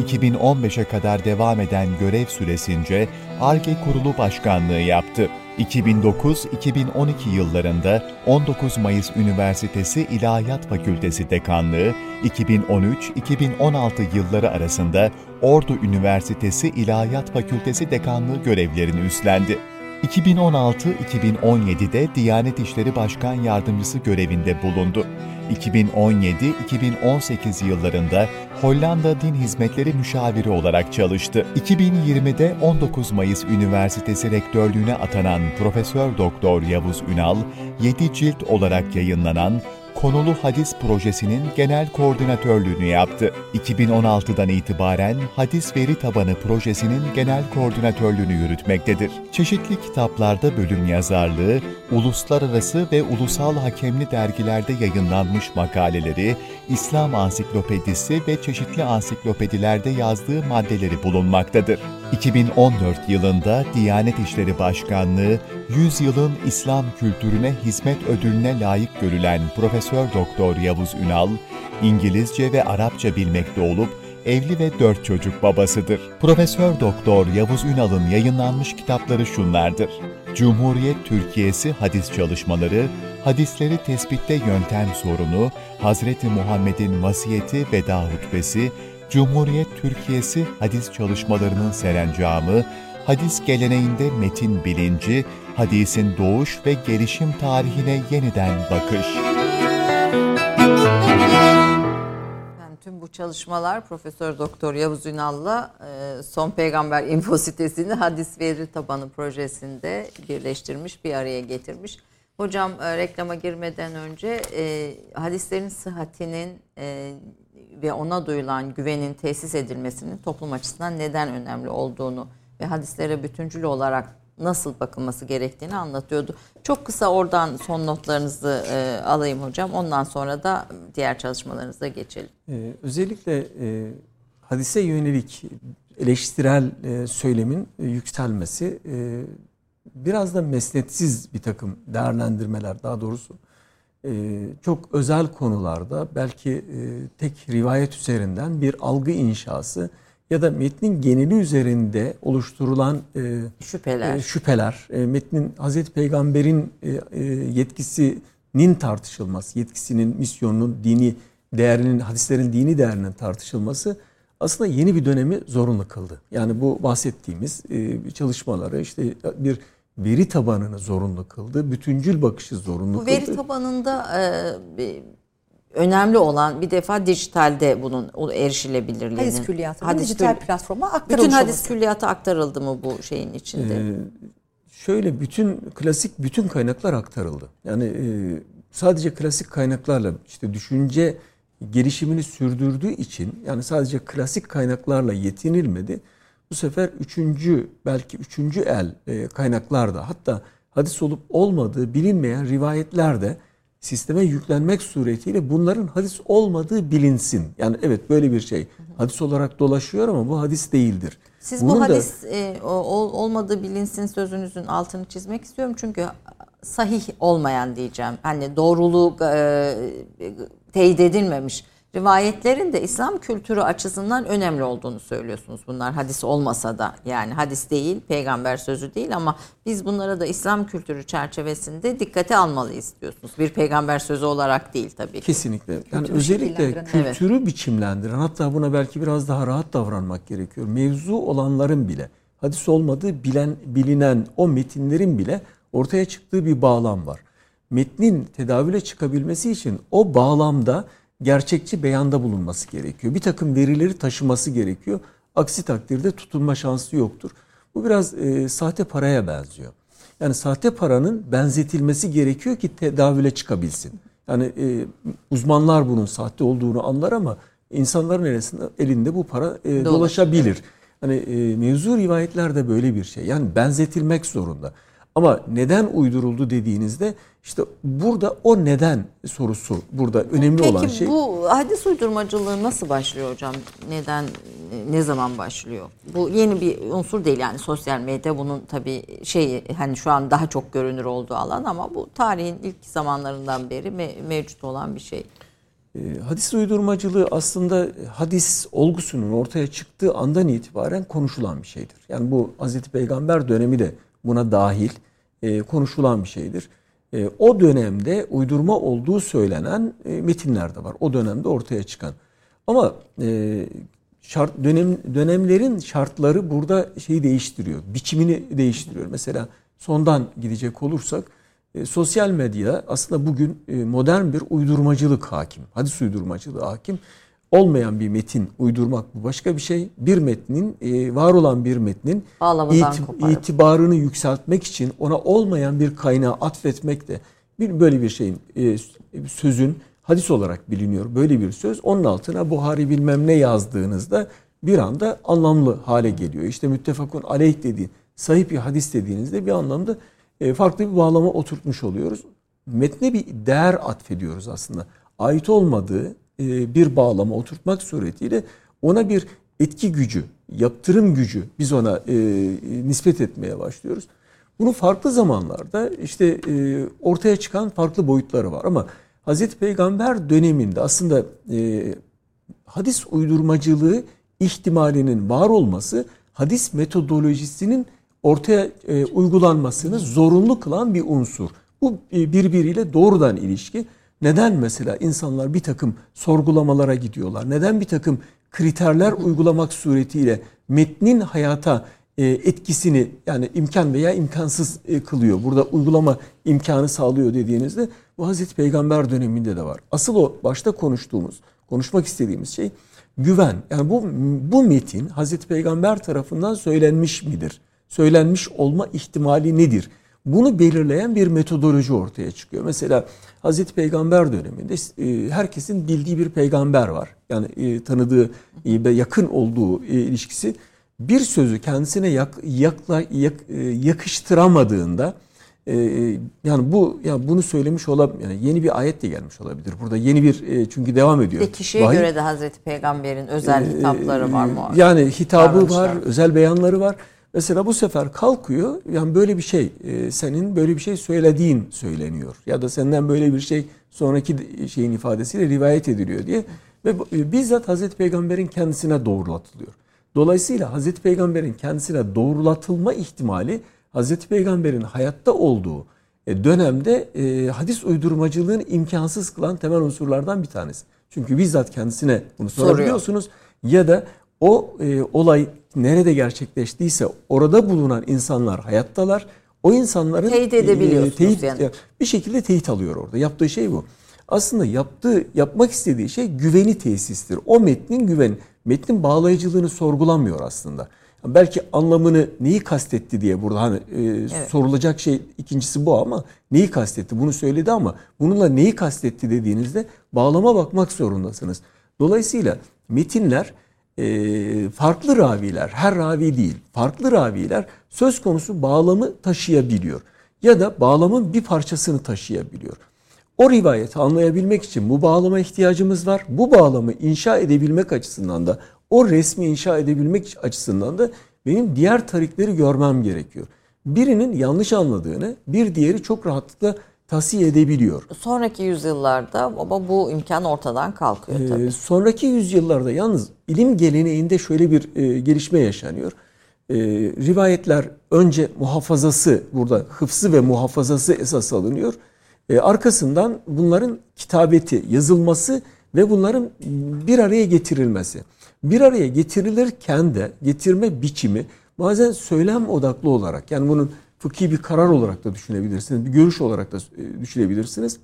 2015'e kadar devam eden görev süresince ARGE Kurulu Başkanlığı yaptı. 2009-2012 yıllarında 19 Mayıs Üniversitesi İlahiyat Fakültesi Dekanlığı, 2013-2016 yılları arasında Ordu Üniversitesi İlahiyat Fakültesi Dekanlığı görevlerini üstlendi. 2016-2017'de Diyanet İşleri Başkan Yardımcısı görevinde bulundu. 2017-2018 yıllarında Hollanda Din Hizmetleri Müşaviri olarak çalıştı. 2020'de 19 Mayıs Üniversitesi Rektörlüğüne atanan Profesör Doktor Yavuz Ünal, 7 cilt olarak yayınlanan konulu hadis projesinin genel koordinatörlüğünü yaptı. 2016'dan itibaren Hadis Veri Tabanı projesinin genel koordinatörlüğünü yürütmektedir. Çeşitli kitaplarda bölüm yazarlığı, uluslararası ve ulusal hakemli dergilerde yayınlanmış makaleleri, İslam Ansiklopedisi ve çeşitli ansiklopedilerde yazdığı maddeleri bulunmaktadır. 2014 yılında Diyanet İşleri Başkanlığı 100 yılın İslam kültürüne hizmet ödülüne layık görülen Profesör Doktor Yavuz Ünal, İngilizce ve Arapça bilmekte olup evli ve dört çocuk babasıdır. Profesör Doktor Yavuz Ünal'ın yayınlanmış kitapları şunlardır. Cumhuriyet Türkiye'si hadis çalışmaları, hadisleri tespitte yöntem sorunu, Hazreti Muhammed'in vasiyeti veda hutbesi, Cumhuriyet Türkiye'si hadis çalışmalarının serencamı, hadis geleneğinde metin bilinci, hadisin doğuş ve gelişim tarihine yeniden bakış. Tüm bu çalışmalar Profesör Doktor Yavuz Ünal'la e, Son Peygamber info sitesini hadis veri tabanı projesinde birleştirmiş, bir araya getirmiş. Hocam e, reklama girmeden önce e, hadislerin sıhhatinin e, ve ona duyulan güvenin tesis edilmesinin toplum açısından neden önemli olduğunu ve hadislere bütüncül olarak nasıl bakılması gerektiğini anlatıyordu. Çok kısa oradan son notlarınızı e, alayım hocam. Ondan sonra da diğer çalışmalarınıza geçelim. Ee, özellikle e, hadise yönelik eleştirel e, söylemin e, yükselmesi e, biraz da mesnetsiz bir takım değerlendirmeler daha doğrusu e, çok özel konularda belki e, tek rivayet üzerinden bir algı inşası ya da metnin geneli üzerinde oluşturulan e, şüpheler, e, şüpheler e, metnin Hazreti Peygamber'in e, e, yetkisinin tartışılması, yetkisinin, misyonunun, dini değerinin, hadislerin dini değerinin tartışılması aslında yeni bir dönemi zorunlu kıldı. Yani bu bahsettiğimiz e, çalışmaları işte bir veri tabanını zorunlu kıldı, bütüncül bakışı zorunlu bu kıldı. Bu veri tabanında e, önemli olan bir defa dijitalde bunun erişilebilirliğinin. Hadis külliyatı. Hadis dijital kül... platforma aktarılmış Bütün hadis olması. külliyatı aktarıldı mı bu şeyin içinde? Ee, şöyle bütün klasik bütün kaynaklar aktarıldı. Yani e, sadece klasik kaynaklarla işte düşünce gelişimini sürdürdüğü için yani sadece klasik kaynaklarla yetinilmedi. Bu sefer üçüncü belki üçüncü el e, kaynaklarda hatta hadis olup olmadığı bilinmeyen rivayetler de sisteme yüklenmek suretiyle bunların hadis olmadığı bilinsin. Yani evet böyle bir şey hadis olarak dolaşıyor ama bu hadis değildir. Siz Bunun bu hadis da, e, ol, olmadığı bilinsin sözünüzün altını çizmek istiyorum çünkü sahih olmayan diyeceğim. Hani doğruluğu e, teyit edilmemiş rivayetlerin de İslam kültürü açısından önemli olduğunu söylüyorsunuz. Bunlar hadis olmasa da yani hadis değil, peygamber sözü değil ama biz bunlara da İslam kültürü çerçevesinde dikkate almalıyız diyorsunuz. Bir peygamber sözü olarak değil tabii ki. Kesinlikle. Yani Kültürü özellikle kültürü evet. biçimlendiren hatta buna belki biraz daha rahat davranmak gerekiyor. Mevzu olanların bile hadis olmadığı bilen bilinen o metinlerin bile ortaya çıktığı bir bağlam var. Metnin tedavüle çıkabilmesi için o bağlamda gerçekçi beyanda bulunması gerekiyor. Bir takım verileri taşıması gerekiyor. Aksi takdirde tutunma şansı yoktur. Bu biraz e, sahte paraya benziyor. Yani sahte paranın benzetilmesi gerekiyor ki tedavüle çıkabilsin. Yani e, uzmanlar bunun sahte olduğunu anlar ama insanların elinde, elinde bu para e, dolaşabilir. Hani e, mevzu rivayetlerde böyle bir şey. Yani benzetilmek zorunda. Ama neden uyduruldu dediğinizde işte burada o neden sorusu burada önemli Peki, olan şey. Peki bu hadis uydurmacılığı nasıl başlıyor hocam? Neden, ne zaman başlıyor? Bu yeni bir unsur değil yani sosyal medya bunun tabii şey hani şu an daha çok görünür olduğu alan ama bu tarihin ilk zamanlarından beri me- mevcut olan bir şey. Ee, hadis uydurmacılığı aslında hadis olgusunun ortaya çıktığı andan itibaren konuşulan bir şeydir. Yani bu Hazreti Peygamber dönemi de buna dahil e, konuşulan bir şeydir. E, o dönemde uydurma olduğu söylenen e, metinler de var. O dönemde ortaya çıkan. Ama e, şart dönem dönemlerin şartları burada şeyi değiştiriyor. Biçimini değiştiriyor. Mesela sondan gidecek olursak sosyal medya aslında bugün modern bir uydurmacılık hakim. Hadis uydurmacılığı hakim olmayan bir metin uydurmak bu başka bir şey. Bir metnin, e, var olan bir metnin it, itibarını yükseltmek için ona olmayan bir kaynağı atfetmek de bir böyle bir şeyin e, sözün hadis olarak biliniyor. Böyle bir söz onun altına Buhari bilmem ne yazdığınızda bir anda anlamlı hale geliyor. İşte müttefakun aleyh dediğin, sahip bir hadis dediğinizde bir anlamda e, farklı bir bağlama oturtmuş oluyoruz. Metne bir değer atfediyoruz aslında. Ait olmadığı bir bağlama oturtmak suretiyle ona bir etki gücü, yaptırım gücü biz ona e, nispet etmeye başlıyoruz. Bunu farklı zamanlarda işte e, ortaya çıkan farklı boyutları var ama Hazreti Peygamber döneminde aslında e, hadis uydurmacılığı ihtimalinin var olması hadis metodolojisinin ortaya e, uygulanmasını zorunlu kılan bir unsur. Bu e, birbiriyle doğrudan ilişki. Neden mesela insanlar bir takım sorgulamalara gidiyorlar? Neden bir takım kriterler uygulamak suretiyle metnin hayata e, etkisini yani imkan veya imkansız e, kılıyor. Burada uygulama imkanı sağlıyor dediğinizde bu Hazreti Peygamber döneminde de var. Asıl o başta konuştuğumuz, konuşmak istediğimiz şey güven. Yani bu bu metin Hazreti Peygamber tarafından söylenmiş midir? Söylenmiş olma ihtimali nedir? Bunu belirleyen bir metodoloji ortaya çıkıyor. Mesela Hazreti Peygamber döneminde e, herkesin bildiği bir peygamber var. Yani e, tanıdığı ve yakın olduğu e, ilişkisi bir sözü kendisine yak, yakla, yak, yakıştıramadığında yani bu yani bunu söylemiş olabilir. Yani yeni bir ayet de gelmiş olabilir. Burada yeni bir çünkü devam ediyor. Ve kişiye Vahiy, göre de Hazreti Peygamber'in özel hitapları var mı? Yani hitabı var, özel beyanları var. Mesela bu sefer kalkıyor yani böyle bir şey senin böyle bir şey söylediğin söyleniyor ya da senden böyle bir şey sonraki şeyin ifadesiyle rivayet ediliyor diye ve bizzat Hazreti Peygamber'in kendisine doğrulatılıyor. Dolayısıyla Hazreti Peygamber'in kendisine doğrulatılma ihtimali Hazreti Peygamber'in hayatta olduğu e, dönemde e, hadis uydurmacılığını imkansız kılan temel unsurlardan bir tanesi. Çünkü bizzat kendisine bunu sorabiliyorsunuz ya da o e, olay nerede gerçekleştiyse orada bulunan insanlar hayattalar. O insanların teyit edebiliyorsunuz e, teyit, yani. Bir şekilde teyit alıyor orada. Yaptığı şey bu. Aslında yaptığı, yapmak istediği şey güveni tesistir. O metnin güveni metnin bağlayıcılığını sorgulamıyor aslında. Belki anlamını neyi kastetti diye burada hani e, evet. sorulacak şey ikincisi bu ama neyi kastetti bunu söyledi ama bununla neyi kastetti dediğinizde bağlama bakmak zorundasınız. Dolayısıyla metinler e, farklı raviler her ravi değil farklı raviler söz konusu bağlamı taşıyabiliyor ya da bağlamın bir parçasını taşıyabiliyor. O rivayeti anlayabilmek için bu bağlama ihtiyacımız var. Bu bağlamı inşa edebilmek açısından da o resmi inşa edebilmek açısından da benim diğer tarikleri görmem gerekiyor. Birinin yanlış anladığını bir diğeri çok rahatlıkla tahsiye edebiliyor. Sonraki yüzyıllarda ama bu imkan ortadan kalkıyor ee, tabii. Ee, sonraki yüzyıllarda yalnız ilim geleneğinde şöyle bir e, gelişme yaşanıyor. E, rivayetler önce muhafazası burada hıfzı ve muhafazası esas alınıyor. E, arkasından bunların kitabeti, yazılması ve bunların bir araya getirilmesi. Bir araya getirilirken de getirme biçimi bazen söylem odaklı olarak yani bunun fıkhi bir karar olarak da düşünebilirsiniz, bir görüş olarak da e, düşünebilirsiniz.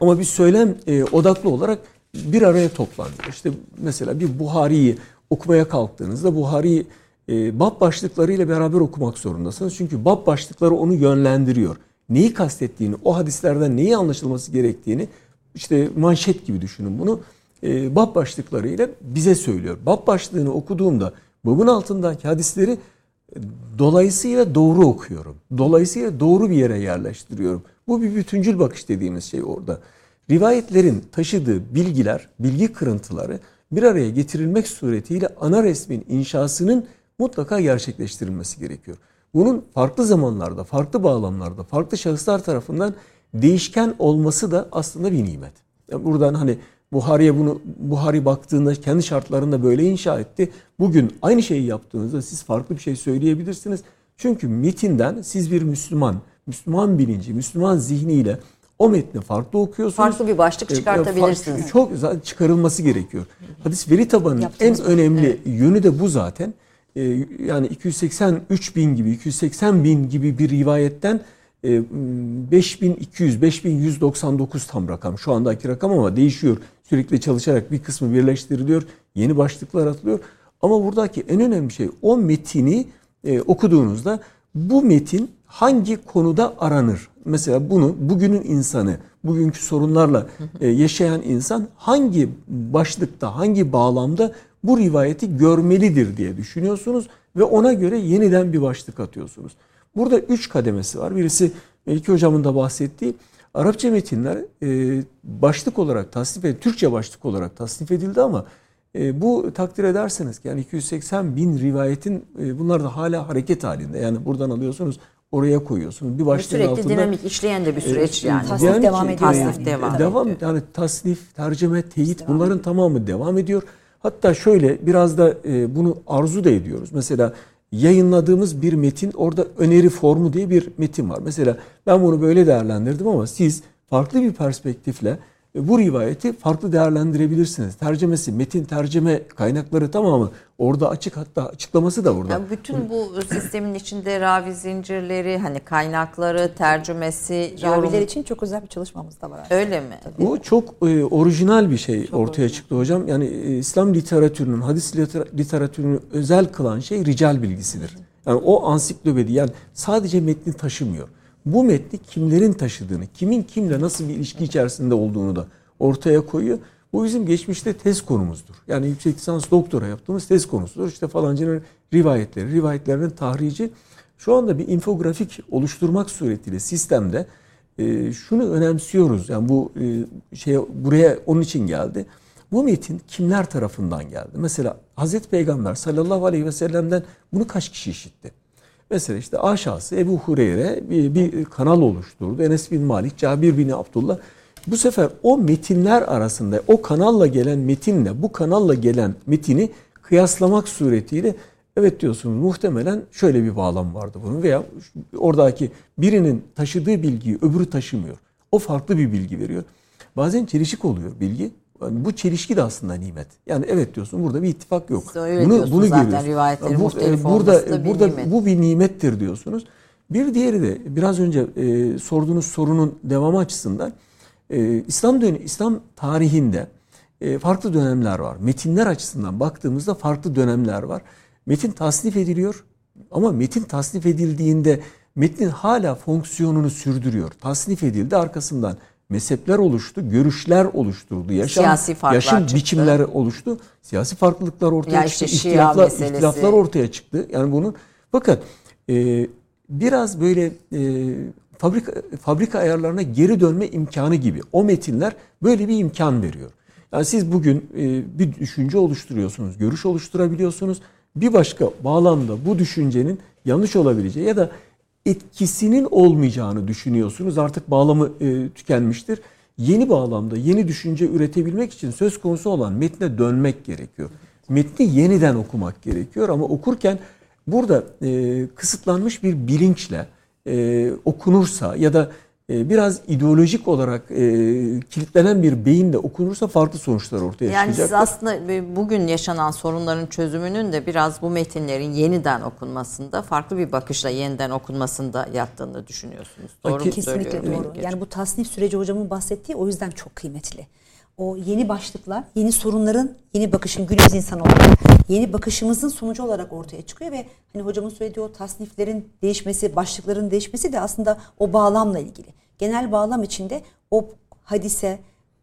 Ama bir söylem e, odaklı olarak bir araya toplanıyor. İşte mesela bir Buhari'yi okumaya kalktığınızda Buhari'yi e, bab başlıklarıyla beraber okumak zorundasınız. Çünkü bab başlıkları onu yönlendiriyor neyi kastettiğini, o hadislerden neyi anlaşılması gerektiğini işte manşet gibi düşünün bunu. E, bab başlıklarıyla bize söylüyor. Bab başlığını okuduğumda babın altındaki hadisleri dolayısıyla doğru okuyorum. Dolayısıyla doğru bir yere yerleştiriyorum. Bu bir bütüncül bakış dediğimiz şey orada. Rivayetlerin taşıdığı bilgiler, bilgi kırıntıları bir araya getirilmek suretiyle ana resmin inşasının mutlaka gerçekleştirilmesi gerekiyor. Bunun farklı zamanlarda, farklı bağlamlarda, farklı şahıslar tarafından değişken olması da aslında bir nimet. Yani buradan hani Buhari'ye bunu Buhari baktığında kendi şartlarında böyle inşa etti. Bugün aynı şeyi yaptığınızda siz farklı bir şey söyleyebilirsiniz. Çünkü metinden siz bir Müslüman, Müslüman bilinci, Müslüman zihniyle o metni farklı okuyorsunuz. Farklı bir başlık e, çıkartabilirsiniz. Farklı, çok zaten çıkarılması gerekiyor. Hadis veri tabanının en önemli evet. yönü de bu zaten. Ee, yani 283 bin gibi 280 bin gibi bir rivayetten 5200 e, 5199 tam rakam şu andaki rakam ama değişiyor. Sürekli çalışarak bir kısmı birleştiriliyor. Yeni başlıklar atılıyor. Ama buradaki en önemli şey o metini e, okuduğunuzda bu metin hangi konuda aranır? Mesela bunu bugünün insanı, bugünkü sorunlarla e, yaşayan insan hangi başlıkta, hangi bağlamda bu rivayeti görmelidir diye düşünüyorsunuz ve ona göre yeniden bir başlık atıyorsunuz. Burada üç kademesi var. Birisi Melike Hocam'ın da bahsettiği Arapça metinler e, başlık olarak tasnif edildi, Türkçe başlık olarak tasnif edildi ama e, bu takdir ederseniz yani 280 bin rivayetin e, bunlar da hala hareket halinde. Yani buradan alıyorsunuz oraya koyuyorsunuz. Bir başlığın sürekli altında, dinamik işleyen de bir süreç e, yani. Tasnif yani devam ediyor. Tasnif yani. devam, devam ediyor. Yani tasnif, tercüme, teyit devam bunların ediyor. tamamı devam ediyor. Hatta şöyle biraz da e, bunu arzu da ediyoruz. Mesela yayınladığımız bir metin orada öneri formu diye bir metin var. Mesela ben bunu böyle değerlendirdim ama siz farklı bir perspektifle bu rivayeti farklı değerlendirebilirsiniz. Tercemesi, metin terceme kaynakları tamamı orada açık hatta açıklaması da burada. Yani bütün bu sistemin içinde ravi zincirleri, hani kaynakları, tercümesi, raviler için çok özel bir çalışmamız da var. Aslında. Öyle mi? Tabii. Bu çok e, orijinal bir şey çok ortaya orijinal. çıktı hocam. Yani e, İslam literatürünün, hadis literatürünü özel kılan şey rical bilgisidir. Yani o ansiklopedi yani sadece metni taşımıyor bu metni kimlerin taşıdığını, kimin kimle nasıl bir ilişki içerisinde olduğunu da ortaya koyuyor. Bu bizim geçmişte tez konumuzdur. Yani yüksek lisans doktora yaptığımız tez konusudur. İşte falancının rivayetleri, rivayetlerinin tahrici. Şu anda bir infografik oluşturmak suretiyle sistemde e, şunu önemsiyoruz. Yani bu e, şey buraya onun için geldi. Bu metin kimler tarafından geldi? Mesela Hazreti Peygamber sallallahu aleyhi ve sellem'den bunu kaç kişi işitti? Mesela işte aşağısı Ebu Hureyre bir, bir kanal oluşturdu. Enes bin Malik, Cabir bin Abdullah. Bu sefer o metinler arasında o kanalla gelen metinle bu kanalla gelen metini kıyaslamak suretiyle evet diyorsunuz muhtemelen şöyle bir bağlam vardı bunun veya oradaki birinin taşıdığı bilgiyi öbürü taşımıyor. O farklı bir bilgi veriyor. Bazen çelişik oluyor bilgi. Bu çelişki de aslında nimet. Yani evet diyorsun burada bir ittifak yok. Siz öyle bunu bunu zaten görüyoruz. rivayetleri bu, muhtelif burada da bir burada nimet. bu bir nimettir diyorsunuz. Bir diğeri de biraz önce e, sorduğunuz sorunun devamı açısından e, İslam dönemi İslam tarihinde e, farklı dönemler var. Metinler açısından baktığımızda farklı dönemler var. Metin tasnif ediliyor ama metin tasnif edildiğinde metnin hala fonksiyonunu sürdürüyor. Tasnif edildi arkasından mezhepler oluştu, görüşler oluşturuldu. Yaşam, Siyasi yaşam çıktı. biçimleri oluştu. Siyasi farklılıklar ortaya ya çıktı. Işte ihtilaflar, ihtilaflar ortaya çıktı. Yani bunun fakat e, biraz böyle e, fabrika fabrika ayarlarına geri dönme imkanı gibi. O metinler böyle bir imkan veriyor. Yani siz bugün e, bir düşünce oluşturuyorsunuz, görüş oluşturabiliyorsunuz. Bir başka bağlamda bu düşüncenin yanlış olabileceği ya da etkisinin olmayacağını düşünüyorsunuz. Artık bağlamı e, tükenmiştir. Yeni bağlamda yeni düşünce üretebilmek için söz konusu olan metne dönmek gerekiyor. Metni yeniden okumak gerekiyor ama okurken burada e, kısıtlanmış bir bilinçle e, okunursa ya da biraz ideolojik olarak e, kilitlenen bir beyinle okunursa farklı sonuçlar ortaya yani çıkacak. Yani siz aslında bugün yaşanan sorunların çözümünün de biraz bu metinlerin yeniden okunmasında, farklı bir bakışla yeniden okunmasında yattığını düşünüyorsunuz. Doğru Kesinlikle doğru. Yani bu tasnif süreci hocamın bahsettiği o yüzden çok kıymetli o yeni başlıklar, yeni sorunların, yeni bakışın günümüz insan olarak, yeni bakışımızın sonucu olarak ortaya çıkıyor ve hani hocamın söylediği o tasniflerin değişmesi, başlıkların değişmesi de aslında o bağlamla ilgili. Genel bağlam içinde o hadise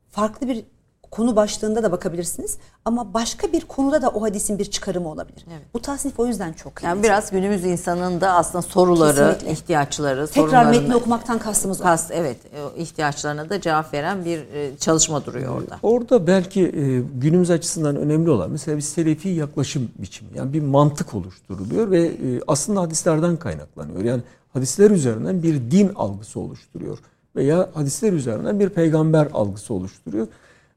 farklı bir konu başlığında da bakabilirsiniz. Ama başka bir konuda da o hadisin bir çıkarımı olabilir. Evet. Bu tasnif o yüzden çok kıymetli. Yani biraz günümüz insanın da aslında soruları, Kesinlikle. ihtiyaçları, Tekrar metni okumaktan kastımız o. Kast, evet, ihtiyaçlarına da cevap veren bir e, çalışma duruyor orada. Orada belki e, günümüz açısından önemli olan mesela bir selefi yaklaşım biçimi. Yani bir mantık oluşturuluyor ve e, aslında hadislerden kaynaklanıyor. Yani hadisler üzerinden bir din algısı oluşturuyor veya hadisler üzerinden bir peygamber algısı oluşturuyor.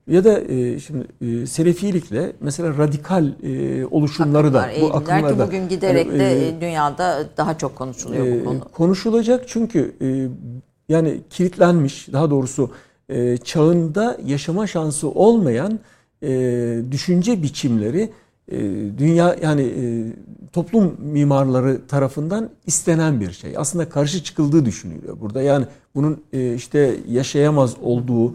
Ya da e, şimdi e, Selefilikle mesela radikal e, oluşumları akımlar, da bu akımlar da bugün giderek yani, de e, dünyada daha çok konuşuluyor e, bu konu. Konuşulacak çünkü e, yani kilitlenmiş daha doğrusu e, çağında yaşama şansı olmayan e, düşünce biçimleri e, dünya yani e, toplum mimarları tarafından istenen bir şey. Aslında karşı çıkıldığı düşünülüyor burada. Yani bunun e, işte yaşayamaz olduğu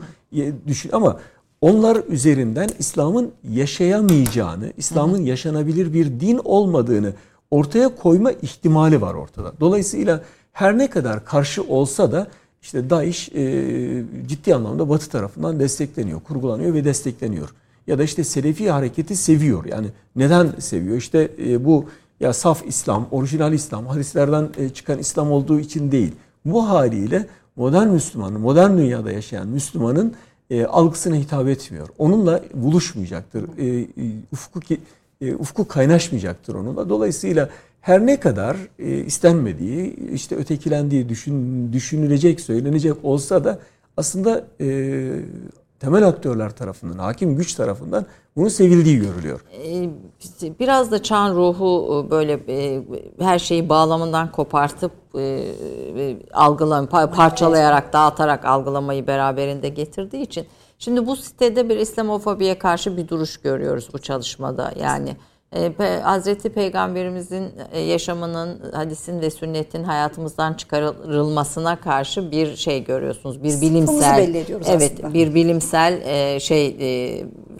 düşün ama onlar üzerinden İslam'ın yaşayamayacağını, İslam'ın yaşanabilir bir din olmadığını ortaya koyma ihtimali var ortada. Dolayısıyla her ne kadar karşı olsa da işte DAEŞ e, ciddi anlamda Batı tarafından destekleniyor, kurgulanıyor ve destekleniyor. Ya da işte Selefi hareketi seviyor. Yani neden seviyor? İşte e, bu ya saf İslam, orijinal İslam, hadislerden e, çıkan İslam olduğu için değil. Bu haliyle modern Müslümanın, modern dünyada yaşayan Müslümanın e, algısına hitap etmiyor. Onunla buluşmayacaktır. E, e, ufku e, ufku kaynaşmayacaktır onunla. Dolayısıyla her ne kadar e, istenmediği, işte ötekilendiği düşün, düşünülecek, söylenecek olsa da aslında e, temel aktörler tarafından, hakim güç tarafından bunun sevildiği görülüyor. Ee, biraz da çağın ruhu e, böyle e, her şeyi bağlamından kopartıp e, algılam parçalayarak, dağıtarak algılamayı beraberinde getirdiği için şimdi bu sitede bir İslamofobiye karşı bir duruş görüyoruz bu çalışmada. Yani Hazreti Peygamberimizin e, yaşamının, hadisin ve sünnetin hayatımızdan çıkarılmasına karşı bir şey görüyorsunuz. Bir bilimsel belli evet, aslında. bir bilimsel e, şey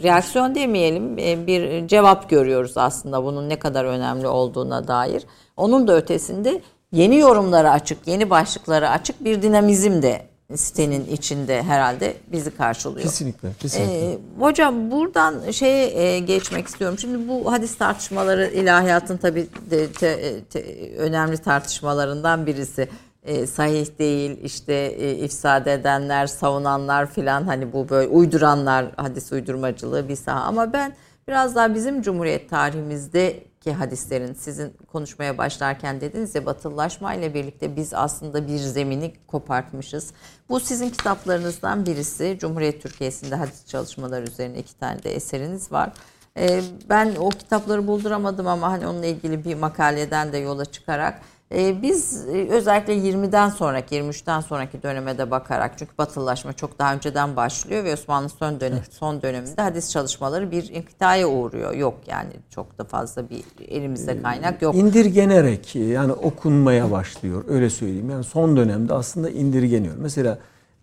reaksiyon demeyelim, bir cevap görüyoruz aslında bunun ne kadar önemli olduğuna dair. Onun da ötesinde yeni yorumlara açık, yeni başlıklara açık bir dinamizm de sitenin içinde herhalde bizi karşılıyor. Kesinlikle. kesinlikle. Ee, hocam buradan şeye e, geçmek istiyorum. Şimdi bu hadis tartışmaları ilahiyatın tabii de, te, te, önemli tartışmalarından birisi. E, sahih değil işte e, ifsade edenler, savunanlar filan hani bu böyle uyduranlar hadis uydurmacılığı bir saha. Ama ben biraz daha bizim Cumhuriyet tarihimizde ki hadislerin sizin konuşmaya başlarken dediniz ya batılılaşma ile birlikte biz aslında bir zemini kopartmışız. Bu sizin kitaplarınızdan birisi. Cumhuriyet Türkiye'sinde hadis çalışmaları üzerine iki tane de eseriniz var. Ee, ben o kitapları bulduramadım ama hani onunla ilgili bir makaleden de yola çıkarak biz e, özellikle 20'den sonraki, 23'ten sonraki döneme de bakarak çünkü batılılaşma çok daha önceden başlıyor ve Osmanlı son, dönem, evet. son döneminde hadis çalışmaları bir inkıtaya uğruyor. Yok yani çok da fazla bir elimizde ee, kaynak yok. İndirgenerek yani okunmaya başlıyor öyle söyleyeyim. Yani son dönemde aslında indirgeniyor. Mesela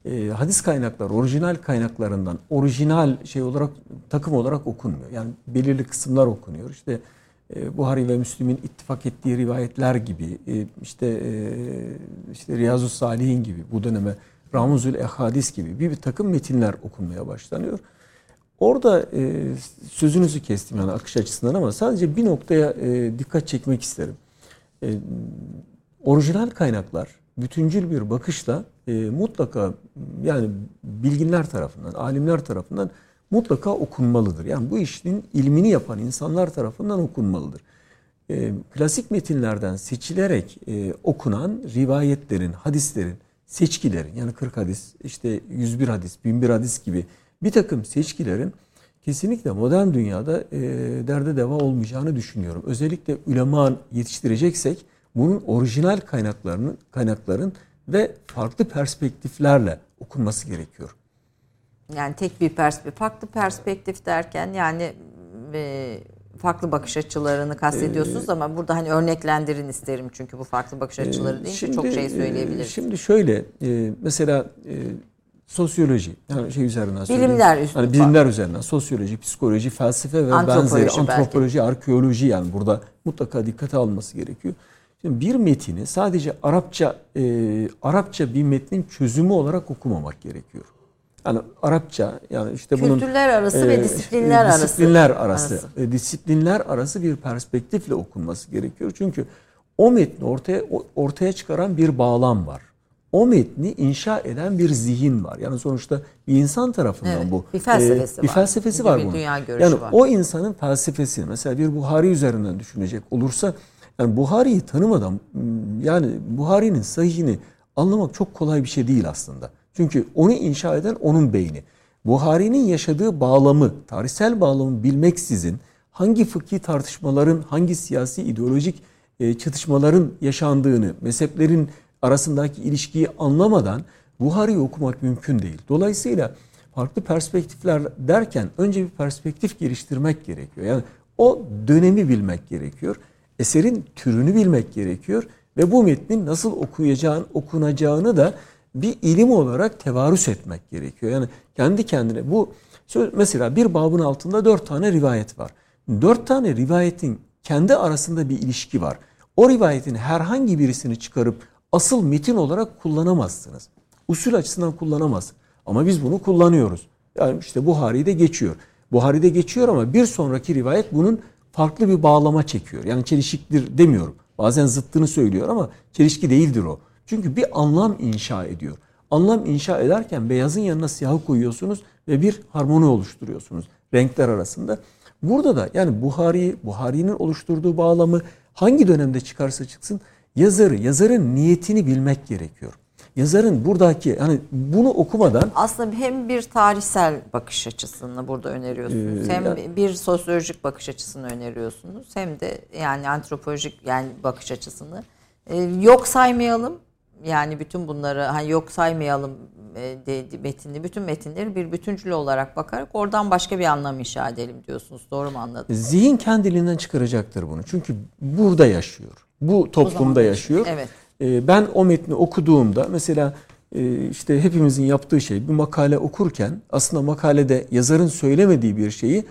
e, hadis kaynaklar orijinal kaynaklarından orijinal şey olarak takım olarak okunmuyor. Yani belirli kısımlar okunuyor. İşte e, Buhari ve Müslim'in ittifak ettiği rivayetler gibi e, işte e, işte Riyazu Salihin gibi bu döneme Ramuzül Ehadis gibi bir, bir takım metinler okunmaya başlanıyor. Orada sözünüzü kestim yani akış açısından ama sadece bir noktaya dikkat çekmek isterim. Orijinal kaynaklar bütüncül bir bakışla mutlaka yani bilginler tarafından, alimler tarafından mutlaka okunmalıdır. Yani bu işin ilmini yapan insanlar tarafından okunmalıdır. E, klasik metinlerden seçilerek e, okunan rivayetlerin, hadislerin, seçkilerin yani 40 hadis, işte 101 hadis, 1001 hadis gibi bir takım seçkilerin kesinlikle modern dünyada e, derde deva olmayacağını düşünüyorum. Özellikle ulema yetiştireceksek bunun orijinal kaynaklarının kaynakların ve farklı perspektiflerle okunması gerekiyor. Yani tek bir perspektif, farklı perspektif derken yani e, farklı bakış açılarını kastediyorsunuz ee, ama burada hani örneklendirin isterim çünkü bu farklı bakış açıları değil şimdi, çok şey e, söyleyebiliriz. Şimdi şöyle e, mesela e, sosyoloji yani şey üzerinden. Bilimler üstünden. Hani bilimler üzerinden sosyoloji, psikoloji, felsefe ve antropoloji benzeri antropoloji, belki. arkeoloji yani burada mutlaka dikkate alınması gerekiyor. Şimdi bir metini sadece Arapça e, Arapça bir metnin çözümü olarak okumamak gerekiyor. Yani Arapça yani işte bunun kültürler arası e, ve disiplinler arası disiplinler arası, arası. E, disiplinler arası bir perspektifle okunması gerekiyor. Çünkü o metni ortaya ortaya çıkaran bir bağlam var. O metni inşa eden bir zihin var. Yani sonuçta bir insan tarafından evet, bu. Bir felsefesi e, bir var. felsefesi var bunun. Dünya görüşü yani var. o insanın felsefesi mesela bir Buhari üzerinden düşünecek olursa yani Buhari'yi tanımadan yani Buhari'nin sahihini anlamak çok kolay bir şey değil aslında. Çünkü onu inşa eden onun beyni. Buhari'nin yaşadığı bağlamı, tarihsel bağlamı bilmeksizin hangi fıkhi tartışmaların, hangi siyasi ideolojik e, çatışmaların yaşandığını, mezheplerin arasındaki ilişkiyi anlamadan Buhari'yi okumak mümkün değil. Dolayısıyla farklı perspektifler derken önce bir perspektif geliştirmek gerekiyor. Yani o dönemi bilmek gerekiyor. Eserin türünü bilmek gerekiyor ve bu metnin nasıl okuyacağını, okunacağını da bir ilim olarak tevarüs etmek gerekiyor. Yani kendi kendine bu mesela bir babın altında dört tane rivayet var. Dört tane rivayetin kendi arasında bir ilişki var. O rivayetin herhangi birisini çıkarıp asıl metin olarak kullanamazsınız. Usul açısından kullanamaz. Ama biz bunu kullanıyoruz. Yani işte Buhari'de geçiyor. Buhari'de geçiyor ama bir sonraki rivayet bunun farklı bir bağlama çekiyor. Yani çelişiktir demiyorum. Bazen zıttını söylüyor ama çelişki değildir o. Çünkü bir anlam inşa ediyor. Anlam inşa ederken beyazın yanına siyahı koyuyorsunuz ve bir harmoni oluşturuyorsunuz renkler arasında. Burada da yani Buhari, Buhari'nin oluşturduğu bağlamı hangi dönemde çıkarsa çıksın yazarı, yazarın niyetini bilmek gerekiyor. Yazarın buradaki hani bunu okumadan aslında hem bir tarihsel bakış açısını burada öneriyorsunuz. E, hem yani, bir sosyolojik bakış açısını öneriyorsunuz. Hem de yani antropolojik yani bakış açısını. Ee, yok saymayalım yani bütün bunları hani yok saymayalım e, metinli bütün metinleri bir bütüncül olarak bakarak oradan başka bir anlam inşa edelim diyorsunuz. Doğru mu anladım? Zihin kendiliğinden çıkaracaktır bunu. Çünkü burada yaşıyor. Bu toplumda yaşıyor. Evet. E, ben o metni okuduğumda mesela e, işte hepimizin yaptığı şey bir makale okurken aslında makalede yazarın söylemediği bir şeyi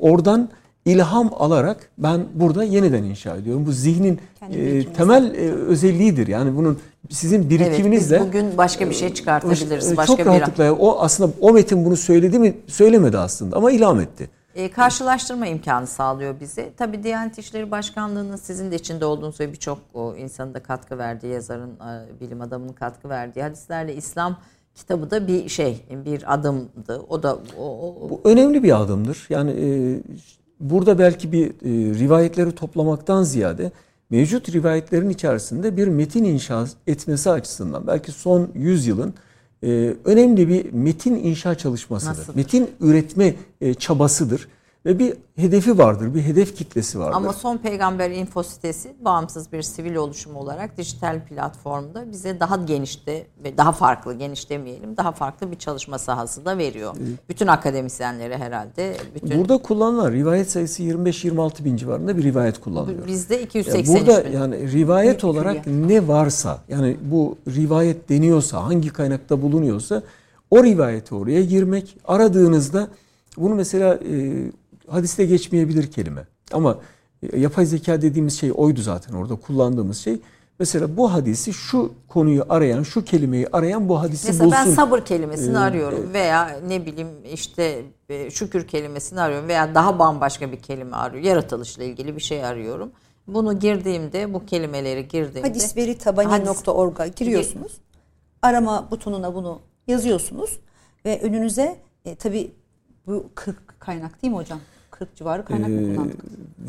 oradan ilham alarak ben burada yeniden inşa ediyorum. Bu zihnin e, temel e, özelliğidir. Yani bunun sizin birikiminizle evet, bugün başka bir şey çıkartabiliriz. E, başka çok rahatlıkla bir... o aslında o metin bunu söyledi mi söylemedi aslında ama ilham etti. E, karşılaştırma imkanı sağlıyor bize. Tabii Diyanet İşleri Başkanlığı'nın sizin de içinde olduğunuz ve birçok insanın da katkı verdiği, yazarın, e, bilim adamının katkı verdiği hadislerle İslam kitabı da bir şey, bir adımdı. O da o, o... Bu önemli bir adımdır. Yani e, burada belki bir e, rivayetleri toplamaktan ziyade mevcut rivayetlerin içerisinde bir metin inşa etmesi açısından belki son 100 yılın e, önemli bir metin inşa çalışmasıdır. Nasıldır? Metin üretme e, çabasıdır ve bir hedefi vardır, bir hedef kitlesi vardır. Ama son peygamber info sitesi bağımsız bir sivil oluşum olarak dijital platformda bize daha genişte ve daha farklı, geniş demeyelim, daha farklı bir çalışma sahası da veriyor. Bütün akademisyenlere herhalde. Bütün... Burada kullanılan rivayet sayısı 25-26 bin civarında bir rivayet kullanılıyor. Bizde 283 yani Burada bin. yani rivayet ne, olarak ne varsa, yani bu rivayet deniyorsa, hangi kaynakta bulunuyorsa o rivayeti oraya girmek, aradığınızda bunu mesela e, hadiste geçmeyebilir kelime. Ama yapay zeka dediğimiz şey oydu zaten orada kullandığımız şey. Mesela bu hadisi şu konuyu arayan, şu kelimeyi arayan bu hadisi Mesela bulsun. Mesela ben sabır kelimesini ee, arıyorum veya ne bileyim işte e, şükür kelimesini arıyorum veya daha bambaşka bir kelime arıyorum. Yaratılışla ilgili bir şey arıyorum. Bunu girdiğimde, bu kelimeleri girdiğimde... Hadisveritabani.org'a giriyorsunuz. Arama butonuna bunu yazıyorsunuz. Ve önünüze e, tabii bu 40 kaynak değil mi hocam? 40 civarı kaynak mı ee, kullandık?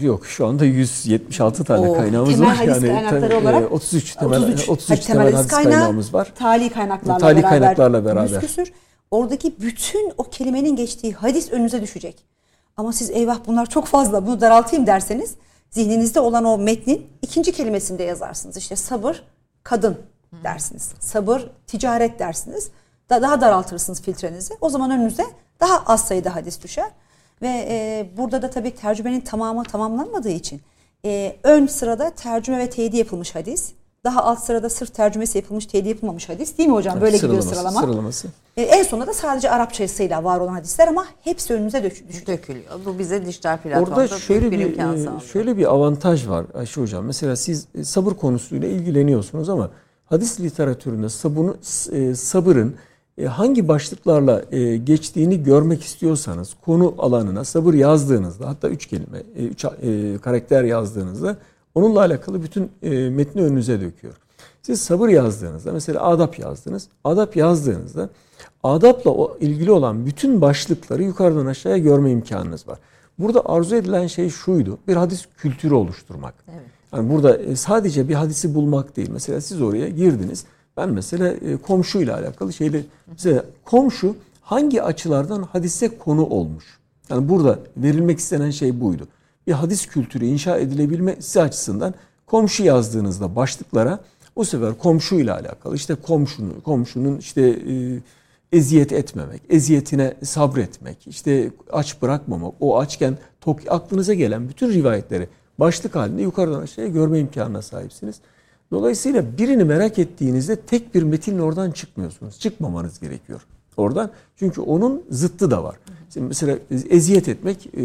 Yok şu anda 176 tane o, kaynağımız temel var. Hadis yani kaynakları tem, olarak 33 temel 33, 33 temel, temel hadis kaynağı, kaynağımız var. Tali kaynaklarla tali beraber. kaynaklarla beraber. Küsür, oradaki bütün o kelimenin geçtiği hadis önünüze düşecek. Ama siz eyvah bunlar çok fazla bunu daraltayım derseniz zihninizde olan o metnin ikinci kelimesinde yazarsınız. İşte sabır kadın dersiniz. Sabır ticaret dersiniz. Daha daraltırsınız filtrenizi. O zaman önünüze daha az sayıda hadis düşer. Ve e, burada da tabii tercümenin tamamı tamamlanmadığı için e, ön sırada tercüme ve teyidi yapılmış hadis. Daha alt sırada sırf tercümesi yapılmış, teyidi yapılmamış hadis değil mi hocam? Böyle gidiyor sıralama. Sıralaması. E, en sonunda da sadece Arapçasıyla var olan hadisler ama hepsi önümüze dök dökülüyor. Bu bize dijital platformda Orada şöyle bir, bir e, şöyle bir avantaj var Ayşe hocam. Mesela siz e, sabır konusuyla ilgileniyorsunuz ama hadis literatüründe sabunu, e, sabırın hangi başlıklarla e, geçtiğini görmek istiyorsanız konu alanına sabır yazdığınızda hatta üç kelime, e, üç karakter yazdığınızda onunla alakalı bütün metni önünüze döküyor. Siz sabır yazdığınızda mesela adap yazdınız. Adap yazdığınızda adapla ilgili olan bütün başlıkları yukarıdan aşağıya görme imkanınız var. Burada arzu edilen şey şuydu. Bir hadis kültürü oluşturmak. Evet. Yani burada sadece bir hadisi bulmak değil. Mesela siz oraya girdiniz. Ben mesela e, komşuyla alakalı şeyle mesela komşu hangi açılardan hadise konu olmuş? Yani burada verilmek istenen şey buydu. Bir hadis kültürü inşa edilebilmesi açısından komşu yazdığınızda başlıklara o sefer komşuyla alakalı işte komşunun komşunun işte e, eziyet etmemek, eziyetine sabretmek, işte aç bırakmamak, o açken tok aklınıza gelen bütün rivayetleri başlık halinde yukarıdan aşağıya görme imkanına sahipsiniz. Dolayısıyla birini merak ettiğinizde tek bir metinle oradan çıkmıyorsunuz. Çıkmamanız gerekiyor oradan. Çünkü onun zıttı da var. Şimdi mesela eziyet etmek e,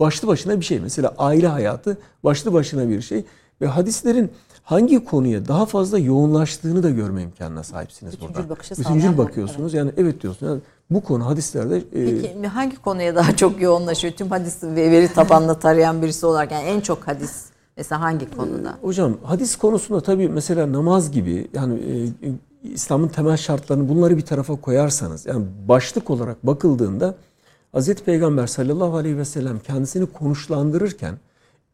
başlı başına bir şey. Mesela aile hayatı başlı başına bir şey. Ve hadislerin hangi konuya daha fazla yoğunlaştığını da görme imkanına sahipsiniz Bütüncül burada. Bütüncül bakıyorsunuz. Evet. Yani evet diyorsunuz. Yani bu konu hadislerde... E, Peki hangi konuya daha çok yoğunlaşıyor? Tüm hadis ve veri tabanlı tarayan birisi olarak yani en çok hadis Mesela hangi konuda? Ee, hocam hadis konusunda tabii mesela namaz gibi yani e, İslam'ın temel şartlarını bunları bir tarafa koyarsanız yani başlık olarak bakıldığında Hazreti Peygamber sallallahu aleyhi ve sellem kendisini konuşlandırırken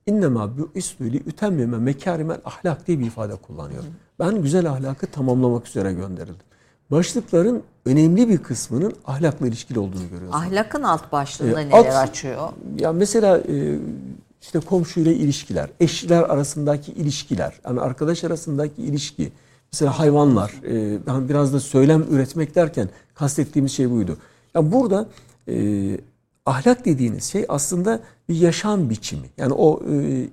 innema bu istüli ütemmime mekarimel ahlak diye bir ifade kullanıyor. Ben güzel ahlakı tamamlamak üzere gönderildim. Başlıkların önemli bir kısmının ahlakla ilişkili olduğunu görüyoruz. Ahlakın alt başlığında ee, neler alt, açıyor? Ya mesela e, işte komşuyla ilişkiler, eşler arasındaki ilişkiler, yani arkadaş arasındaki ilişki, mesela hayvanlar, e, biraz da söylem üretmek derken kastettiğimiz şey buydu. Yani burada e, ahlak dediğiniz şey aslında bir yaşam biçimi. Yani o e,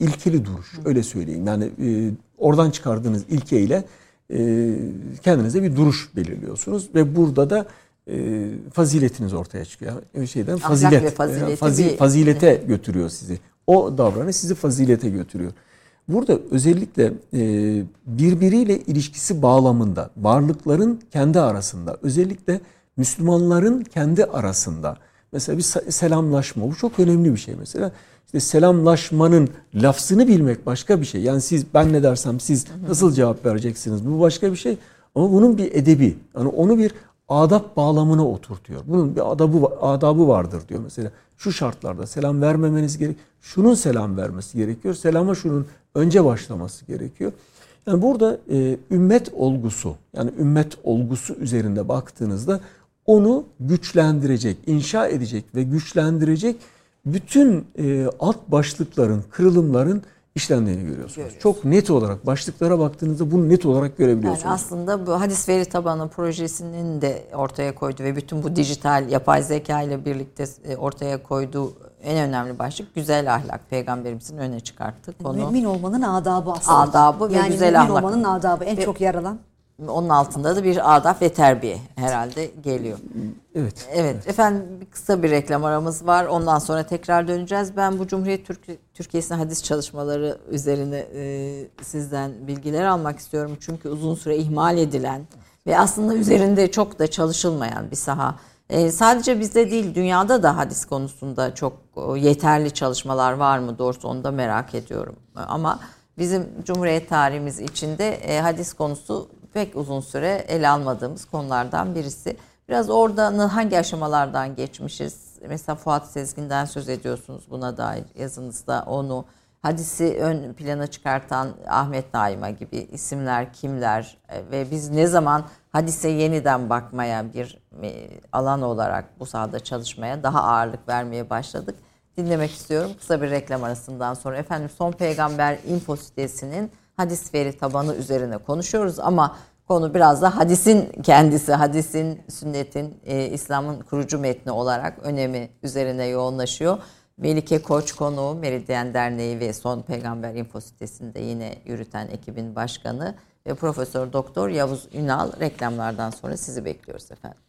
ilkeli duruş, öyle söyleyeyim. Yani e, oradan çıkardığınız ilkeyle e, kendinize bir duruş belirliyorsunuz ve burada da e, faziletiniz ortaya çıkıyor. Yani şeyden fazilet, ve fazileti fazi, bir... fazilete götürüyor sizi. O davranış sizi fazilete götürüyor. Burada özellikle e, birbiriyle ilişkisi bağlamında, varlıkların kendi arasında, özellikle Müslümanların kendi arasında mesela bir selamlaşma bu çok önemli bir şey mesela. İşte selamlaşmanın lafzını bilmek başka bir şey. Yani siz ben ne dersem siz nasıl cevap vereceksiniz bu başka bir şey. Ama bunun bir edebi. Yani onu bir adab bağlamına oturtuyor. Bunun bir adabı adabı vardır diyor mesela. Şu şartlarda selam vermemeniz gerek. Şunun selam vermesi gerekiyor. Selama şunun önce başlaması gerekiyor. Yani burada e, ümmet olgusu yani ümmet olgusu üzerinde baktığınızda onu güçlendirecek, inşa edecek ve güçlendirecek bütün e, alt başlıkların, kırılımların işlendiğini görüyorsunuz. Görüyoruz. Çok net olarak başlıklara baktığınızda bunu net olarak görebiliyorsunuz. Yani aslında bu hadis veri tabanı projesinin de ortaya koydu ve bütün bu dijital yapay zeka ile birlikte e, ortaya koyduğu en önemli başlık güzel ahlak. Peygamberimizin öne çıkarttığı konu. Mümin olmanın adabı aslında. Adabı ve yani güzel ahlak. Yani mümin olmanın adabı en ve, çok yer alan. Onun altında da bir adab ve terbiye herhalde geliyor. Evet. Evet, evet. efendim bir kısa bir reklam aramız var. Ondan sonra tekrar döneceğiz. Ben bu Cumhuriyet Türk Türkiye'sinin hadis çalışmaları üzerine e, sizden bilgiler almak istiyorum. Çünkü uzun süre ihmal edilen ve aslında üzerinde çok da çalışılmayan bir saha. E, sadece bizde değil dünyada da hadis konusunda çok yeterli çalışmalar var mı doğrusu onu da merak ediyorum. Ama bizim Cumhuriyet tarihimiz içinde e, hadis konusu pek uzun süre ele almadığımız konulardan birisi. Biraz orada hangi aşamalardan geçmişiz? Mesela Fuat Sezgin'den söz ediyorsunuz buna dair yazınızda onu. Hadisi ön plana çıkartan Ahmet Naima gibi isimler kimler ve biz ne zaman hadise yeniden bakmaya bir e, alan olarak bu sahada çalışmaya daha ağırlık vermeye başladık. Dinlemek istiyorum kısa bir reklam arasından sonra. Efendim Son Peygamber info sitesinin hadis veri tabanı üzerine konuşuyoruz ama konu biraz da hadisin kendisi, hadisin, sünnetin, e, İslam'ın kurucu metni olarak önemi üzerine yoğunlaşıyor. Melike Koç konuğu Meridyen Derneği ve Son Peygamber Info sitesinde yine yürüten ekibin başkanı ve Profesör Doktor Yavuz Ünal reklamlardan sonra sizi bekliyoruz efendim.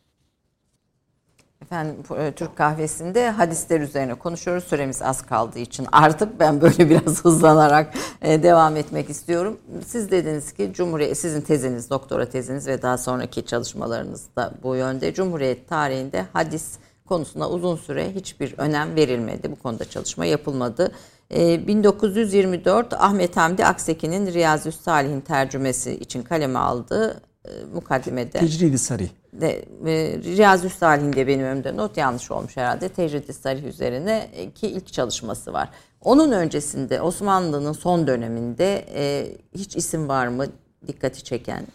Efendim e, Türk kahvesinde hadisler üzerine konuşuyoruz. Süremiz az kaldığı için artık ben böyle biraz hızlanarak e, devam etmek istiyorum. Siz dediniz ki Cumhuriyet sizin teziniz, doktora teziniz ve daha sonraki çalışmalarınız da bu yönde. Cumhuriyet tarihinde hadis konusuna uzun süre hiçbir önem verilmedi. Bu konuda çalışma yapılmadı. 1924 e, Ahmet Hamdi Akseki'nin Riyazi Salih'in tercümesi için kaleme aldığı mukaddimede. Tecridi Sarih de e, Riyazi Salih'in benim önümde not yanlış olmuş herhalde. Tecrid-i Salih üzerine ki ilk çalışması var. Onun öncesinde Osmanlı'nın son döneminde e, hiç isim var mı dikkati çeken?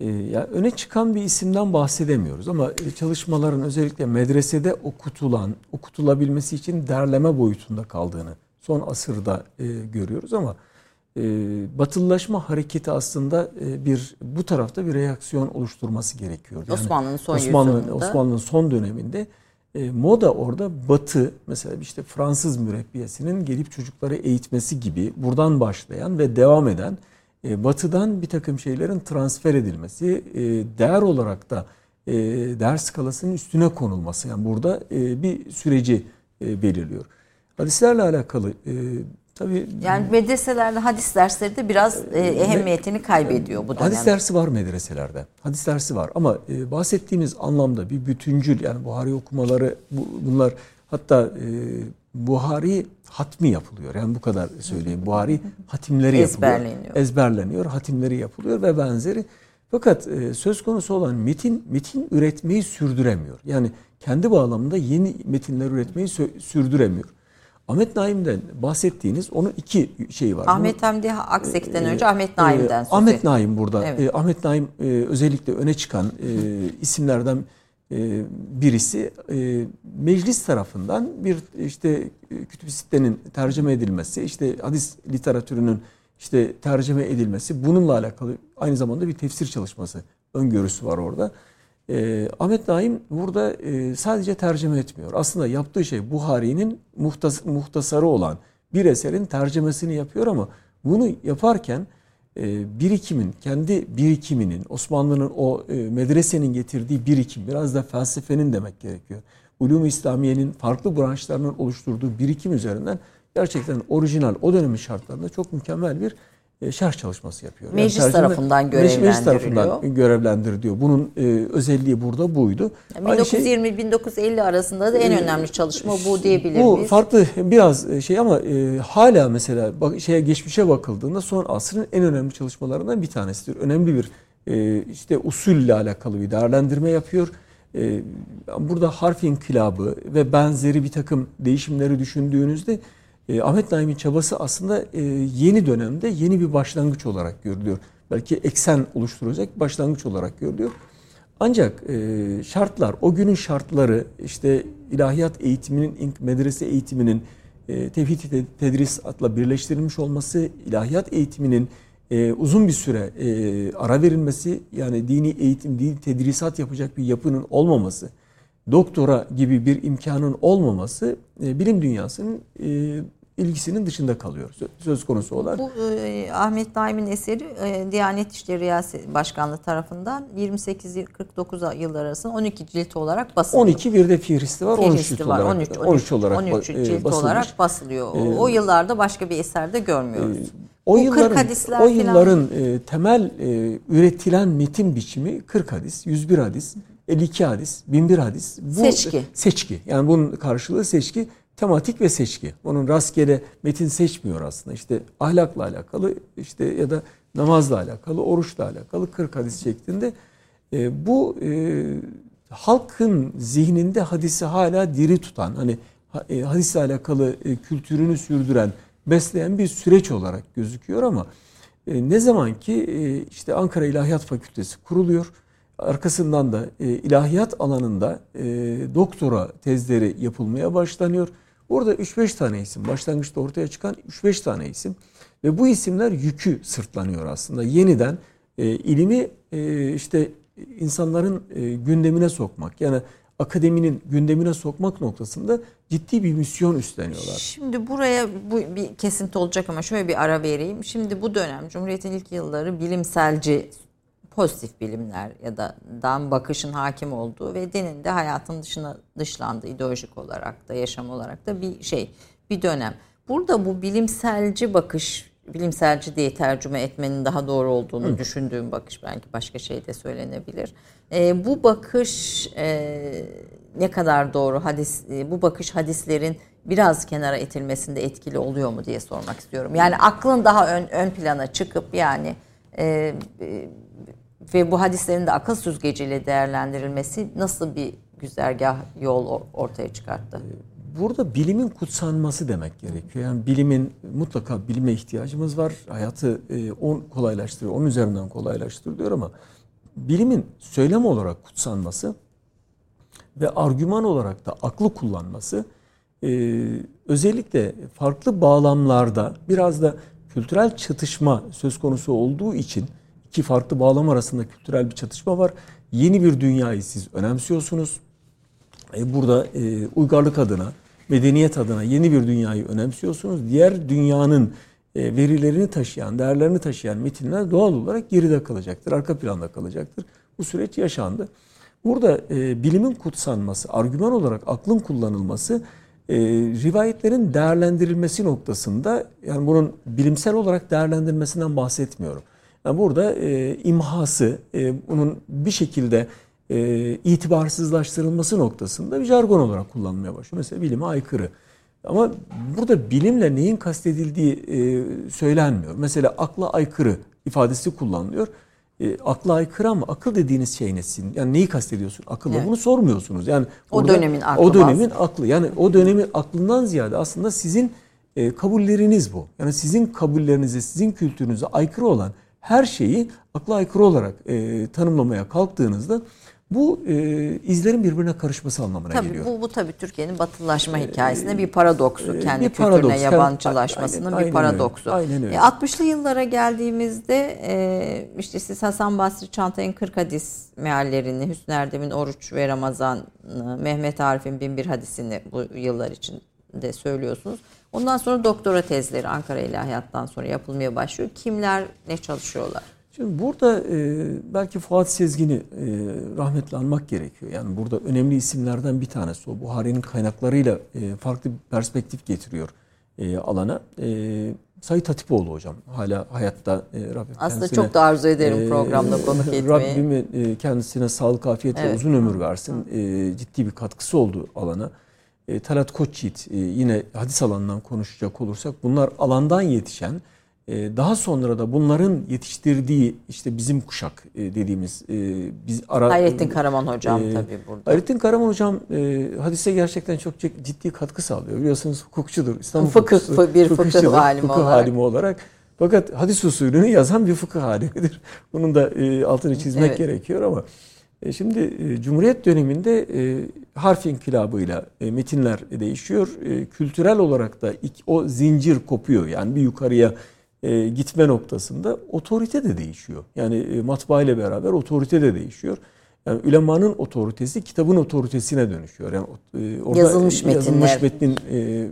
E, ya öne çıkan bir isimden bahsedemiyoruz ama e, çalışmaların özellikle medresede okutulan, okutulabilmesi için derleme boyutunda kaldığını son asırda e, görüyoruz ama e, batılılaşma hareketi aslında e, bir bu tarafta bir reaksiyon oluşturması gerekiyor. Yani Osmanlı'nın son Osmanlı, Osmanlı'nın son döneminde e, moda orada batı mesela işte Fransız mürebbiyesinin gelip çocukları eğitmesi gibi buradan başlayan ve devam eden e, batıdan bir takım şeylerin transfer edilmesi e, değer olarak da e, değer skalasının üstüne konulması yani burada e, bir süreci e, belirliyor. Hadislerle alakalı e, Tabii yani medreselerde hadis dersleri de biraz e, ehemmiyetini kaybediyor bu dönemde. Hadis dersi var medreselerde. Hadis dersi var ama e, bahsettiğimiz anlamda bir bütüncül yani Buhari okumaları bu, bunlar hatta e, Buhari hatmi yapılıyor. Yani bu kadar söyleyeyim. Buhari hatimleri yapılıyor. Ezberleniyor. Ezberleniyor, hatimleri yapılıyor ve benzeri. Fakat e, söz konusu olan metin metin üretmeyi sürdüremiyor. Yani kendi bağlamında yeni metinler üretmeyi sürdüremiyor. Ahmet Naim'den bahsettiğiniz onun iki şeyi var. Ahmet Hamdi Aksek'ten önce Ahmet Naim'den. E, Ahmet Naim burada. Evet. E, Ahmet Naim e, özellikle öne çıkan e, isimlerden e, birisi e, meclis tarafından bir işte kütüb sitenin tercüme edilmesi, işte hadis literatürünün işte tercüme edilmesi bununla alakalı aynı zamanda bir tefsir çalışması öngörüsü var orada. E, Ahmet Naim burada e, sadece tercüme etmiyor. Aslında yaptığı şey Buhari'nin muhtas muhtasarı olan bir eserin tercümesini yapıyor ama bunu yaparken e, birikimin, kendi birikiminin, Osmanlı'nın o e, medresenin getirdiği birikim, biraz da felsefenin demek gerekiyor. Ulum-u İslamiye'nin farklı branşlarının oluşturduğu birikim üzerinden gerçekten orijinal o dönemin şartlarında çok mükemmel bir e, şerh çalışması yapıyor. Meclis yani tarafından görevlendiriliyor. Meclis tarafından görevlendiriliyor. Bunun e, özelliği burada buydu. Yani 1920-1950 şey, arasında da en e, önemli çalışma bu diyebilir bu miyiz? Bu farklı biraz e, şey ama e, hala mesela bak, şeye geçmişe bakıldığında son asrın en önemli çalışmalarından bir tanesidir. Önemli bir e, işte usulle alakalı bir değerlendirme yapıyor. E, burada harf inkılabı ve benzeri bir takım değişimleri düşündüğünüzde e, Ahmet Naim'in çabası aslında e, yeni dönemde yeni bir başlangıç olarak görülüyor. Belki eksen oluşturacak başlangıç olarak görülüyor. Ancak e, şartlar, o günün şartları işte ilahiyat eğitiminin, medrese eğitiminin e, tevhid tedrisatla birleştirilmiş olması, ilahiyat eğitiminin e, uzun bir süre e, ara verilmesi, yani dini eğitim, dini tedrisat yapacak bir yapının olmaması, doktora gibi bir imkanın olmaması e, bilim dünyasının e, ilgisinin dışında kalıyor söz konusu olan. Bu e, Ahmet Naim'in eseri e, Diyanet İşleri Riyaset Başkanlığı tarafından 28-49 yıllar arasında 12 cilt olarak basılıyor. 12 bir de fihristi var. Fihristi 13 cilt var, olarak, 13, 13, 13 olarak 13 cilt e, olarak basılıyor. E, o yıllarda başka bir eserde görmüyoruz. E, o Bu yılların, o yılların e, temel e, üretilen metin biçimi 40 hadis, 101 hadis, 52 hadis, 1001 hadis. Bu, seçki. Seçki. Yani bunun karşılığı seçki tematik ve seçki. Onun rastgele metin seçmiyor aslında. İşte ahlakla alakalı işte ya da namazla alakalı, oruçla alakalı 40 hadis şeklinde. E, bu e, halkın zihninde hadisi hala diri tutan, hani e, hadisle alakalı e, kültürünü sürdüren, besleyen bir süreç olarak gözüküyor ama e, ne zaman ki e, işte Ankara İlahiyat Fakültesi kuruluyor, arkasından da e, ilahiyat alanında e, doktora tezleri yapılmaya başlanıyor. Burada 3-5 tane isim, başlangıçta ortaya çıkan 3-5 tane isim ve bu isimler yükü sırtlanıyor aslında. Yeniden e, ilimi e, işte insanların e, gündemine sokmak yani akademinin gündemine sokmak noktasında ciddi bir misyon üstleniyorlar. Şimdi buraya bu bir kesinti olacak ama şöyle bir ara vereyim. Şimdi bu dönem Cumhuriyet'in ilk yılları bilimselci pozitif bilimler ya da dan bakışın hakim olduğu ve dinin de hayatın dışına dışlandığı ideolojik olarak da yaşam olarak da bir şey bir dönem. Burada bu bilimselci bakış bilimselci diye tercüme etmenin daha doğru olduğunu Hı. düşündüğüm bakış belki başka şey de söylenebilir. E, bu bakış e, ne kadar doğru hadis e, bu bakış hadislerin biraz kenara itilmesinde etkili oluyor mu diye sormak istiyorum. Yani aklın daha ön, ön plana çıkıp yani e, e ve bu hadislerin de akıl süzgeciyle değerlendirilmesi nasıl bir güzergah yol ortaya çıkarttı? Ee, burada bilimin kutsanması demek gerekiyor. Yani bilimin mutlaka bilime ihtiyacımız var. Hayatı e, on kolaylaştırıyor, onun üzerinden kolaylaştırılıyor ama bilimin söylem olarak kutsanması ve argüman olarak da aklı kullanması e, özellikle farklı bağlamlarda biraz da kültürel çatışma söz konusu olduğu için iki farklı bağlam arasında kültürel bir çatışma var. Yeni bir dünyayı siz önemsiyorsunuz. E, burada e, uygarlık adına, medeniyet adına yeni bir dünyayı önemsiyorsunuz. Diğer dünyanın e, verilerini taşıyan, değerlerini taşıyan metinler doğal olarak geride kalacaktır, arka planda kalacaktır. Bu süreç yaşandı. Burada e, bilimin kutsanması, argüman olarak aklın kullanılması, e, rivayetlerin değerlendirilmesi noktasında, yani bunun bilimsel olarak değerlendirilmesinden bahsetmiyorum. Yani burada e, imhası, e, bunun bir şekilde e, itibarsızlaştırılması noktasında bir jargon olarak kullanılmaya başlıyor. Mesela bilime aykırı. Ama burada bilimle neyin kastedildiği e, söylenmiyor. Mesela akla aykırı ifadesi kullanılıyor. E, akla aykırı ama akıl dediğiniz şey nesin? Yani neyi kastediyorsun akılla? Evet. Bunu sormuyorsunuz. Yani o dönemin aklı. O dönemin aklı. Yani o dönemin aklından ziyade aslında sizin e, kabulleriniz bu. Yani sizin kabullerinize, sizin kültürünüze aykırı olan her şeyi akla aykırı olarak e, tanımlamaya kalktığınızda bu e, izlerin birbirine karışması anlamına tabii, geliyor. Bu, bu tabii Türkiye'nin batılaşma e, hikayesinde bir paradoksu. E, Kendi bir kültürüne paradoks, yabancılaşmasının aynen, bir paradoksu. Aynen öyle. E, 60'lı yıllara geldiğimizde e, işte siz Hasan Basri Çantay'ın 40 hadis meallerini, Hüsnü Erdem'in Oruç ve Ramazan, Mehmet Arif'in Binbir hadisini bu yıllar için de söylüyorsunuz. Ondan sonra doktora tezleri Ankara İlahiyat'tan sonra yapılmaya başlıyor. Kimler ne çalışıyorlar? Şimdi burada e, belki Fuat Sezgin'i e, rahmetle anmak gerekiyor. Yani burada önemli isimlerden bir tanesi o. Buhari'nin kaynaklarıyla e, farklı bir perspektif getiriyor e, alana. E, Sayit Hatipoğlu hocam hala hayatta e, Rabbim Aslında çok da arzu ederim e, programda konuk etmeyi. Rabbim e, kendisine sağlık, afiyet evet. ve uzun ömür versin. E, ciddi bir katkısı oldu alana. E, Talat Koçyiğit e, yine hadis alanından konuşacak olursak bunlar alandan yetişen ee, daha sonra da bunların yetiştirdiği işte bizim kuşak e, dediğimiz e, biz ara Hayrettin Karaman hocam e, tabii burada. Hayrettin Karaman hocam e, hadise gerçekten çok ciddi katkı sağlıyor. Biliyorsunuz hukukçudur. İstanbul fıkıh hukukçusu, bir fıkıh halimi fıkıh olarak. halimi olarak. Fakat hadis usulünü yazan bir fıkıh halimidir. Bunun da e, altını çizmek evet. gerekiyor ama e, şimdi e, Cumhuriyet döneminde e, harf inkılabıyla e, metinler değişiyor. E, kültürel olarak da o zincir kopuyor. Yani bir yukarıya e, gitme noktasında otorite de değişiyor. Yani e, matbaa ile beraber otorite de değişiyor. Yani ülemanın otoritesi kitabın otoritesine dönüşüyor. Yani e, orada yazılmış, yazılmış metnin e,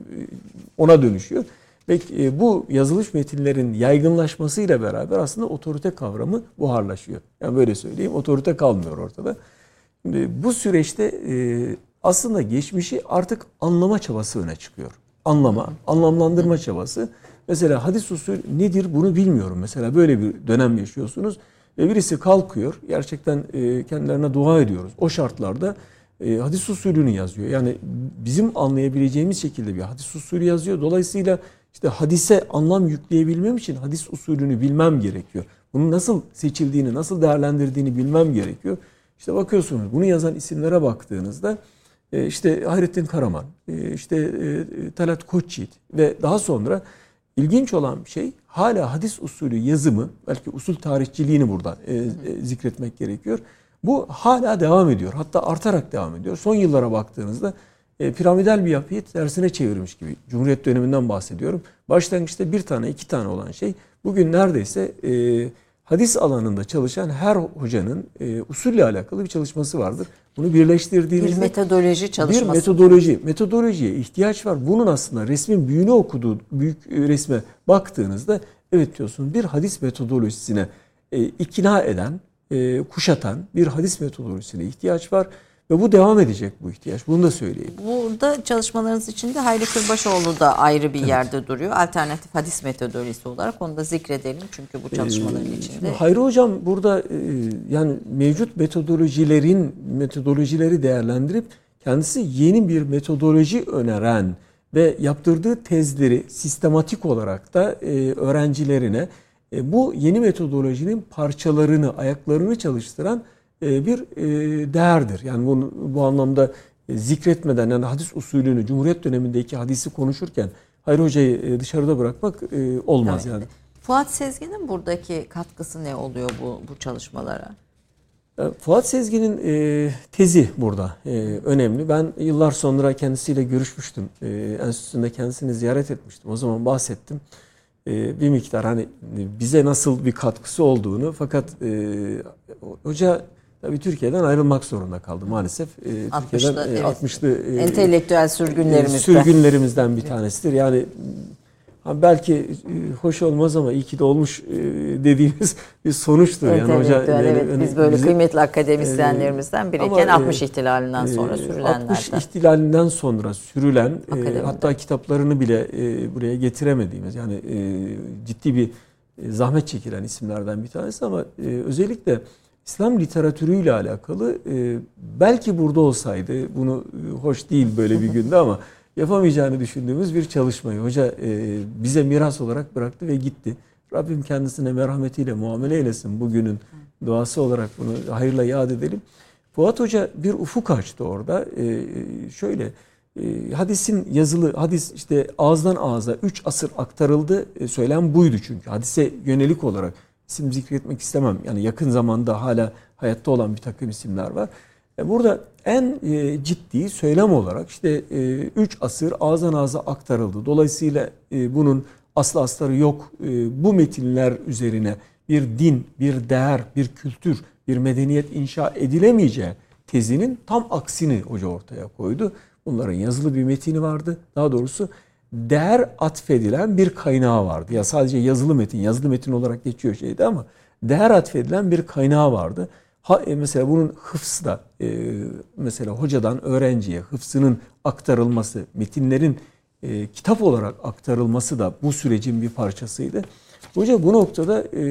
ona dönüşüyor. Ve e, bu yazılmış metinlerin yaygınlaşmasıyla beraber aslında otorite kavramı buharlaşıyor. Yani böyle söyleyeyim otorite kalmıyor ortada. Bu süreçte e, aslında geçmişi artık anlama çabası öne çıkıyor. Anlama, anlamlandırma çabası. Mesela hadis usulü nedir bunu bilmiyorum. Mesela böyle bir dönem yaşıyorsunuz. Ve birisi kalkıyor. Gerçekten e, kendilerine dua ediyoruz. O şartlarda e, hadis usulünü yazıyor. Yani bizim anlayabileceğimiz şekilde bir hadis usulü yazıyor. Dolayısıyla işte hadise anlam yükleyebilmem için hadis usulünü bilmem gerekiyor. Bunun nasıl seçildiğini, nasıl değerlendirdiğini bilmem gerekiyor. İşte bakıyorsunuz bunu yazan isimlere baktığınızda e, işte Hayrettin Karaman, işte Talat Koçyiğit ve daha sonra İlginç olan şey hala hadis usulü yazımı belki usul tarihçiliğini burada e, e, zikretmek gerekiyor. Bu hala devam ediyor. Hatta artarak devam ediyor. Son yıllara baktığınızda e, piramidal bir yapıyı tersine çevirmiş gibi. Cumhuriyet döneminden bahsediyorum. Başlangıçta bir tane iki tane olan şey bugün neredeyse e, hadis alanında çalışan her hocanın e, usulle alakalı bir çalışması vardır. Bunu birleştirdiğinizde bir metodoloji çalışması. Bir metodoloji, metodolojiye ihtiyaç var. Bunun aslında resmin büyüğünü okuduğu büyük e, resme baktığınızda evet diyorsun bir hadis metodolojisine e, ikna eden, e, kuşatan bir hadis metodolojisine ihtiyaç var. Ve bu devam edecek bu ihtiyaç. Bunu da söyleyeyim. Burada çalışmalarınız içinde Hayri Kırbaşoğlu da ayrı bir evet. yerde duruyor. Alternatif hadis metodolojisi olarak onu da zikredelim. Çünkü bu çalışmaların ee, içinde. Hayri Hocam burada e, yani mevcut metodolojilerin metodolojileri değerlendirip kendisi yeni bir metodoloji öneren ve yaptırdığı tezleri sistematik olarak da e, öğrencilerine e, bu yeni metodolojinin parçalarını, ayaklarını çalıştıran bir e, değerdir. Yani bunu bu anlamda e, zikretmeden yani hadis usulünü Cumhuriyet dönemindeki hadisi konuşurken Hayri Hoca'yı dışarıda bırakmak olmaz evet. yani. Fuat Sezgin'in buradaki katkısı ne oluyor bu bu çalışmalara? Fuat Sezgin'in tezi burada önemli. Ben yıllar sonra kendisiyle görüşmüştüm. enstitüsünde kendisini ziyaret etmiştim. O zaman bahsettim. bir miktar hani bize nasıl bir katkısı olduğunu fakat hoca Tabii Türkiye'den ayrılmak zorunda kaldı maalesef. Ee, 60'lı, Türkiye'den evet. 60'lı e, entelektüel sürgünlerimizden. sürgünlerimizden bir tanesidir. Yani belki e, hoş olmaz ama iyi ki de olmuş e, dediğimiz bir sonuçtur. Yani hoca evet yani, biz böyle bizi, kıymetli akademisyenlerimizden biriyken ama, 60 ihtilalinden sonra sürülenlerden. 60 ihtilalinden sonra sürülen e, hatta kitaplarını bile e, buraya getiremediğimiz yani e, ciddi bir zahmet çekilen isimlerden bir tanesi ama e, özellikle İslam literatürüyle alakalı e, belki burada olsaydı bunu e, hoş değil böyle bir günde ama yapamayacağını düşündüğümüz bir çalışmayı hoca e, bize miras olarak bıraktı ve gitti. Rabbim kendisine merhametiyle muamele eylesin bugünün duası olarak bunu hayırla yad edelim. Fuat Hoca bir ufuk açtı orada. E, şöyle e, hadisin yazılı hadis işte ağızdan ağza 3 asır aktarıldı. E, söylem buydu çünkü hadise yönelik olarak isim zikretmek istemem. Yani yakın zamanda hala hayatta olan bir takım isimler var. E, burada en e, ciddi söylem olarak işte 3 e, asır ağızdan ağza aktarıldı. Dolayısıyla bunun aslı astarı yok. Bu metinler üzerine bir din, bir değer, bir kültür, bir medeniyet inşa edilemeyeceği tezinin tam aksini hoca ortaya koydu. Bunların yazılı bir metini vardı. Daha doğrusu değer atfedilen bir kaynağı vardı. Ya sadece yazılı metin, yazılı metin olarak geçiyor şeydi ama değer atfedilen bir kaynağı vardı. Ha, e, mesela bunun hıfzı da e, mesela hocadan öğrenciye hıfzının aktarılması, metinlerin e, kitap olarak aktarılması da bu sürecin bir parçasıydı. Hoca bu noktada e,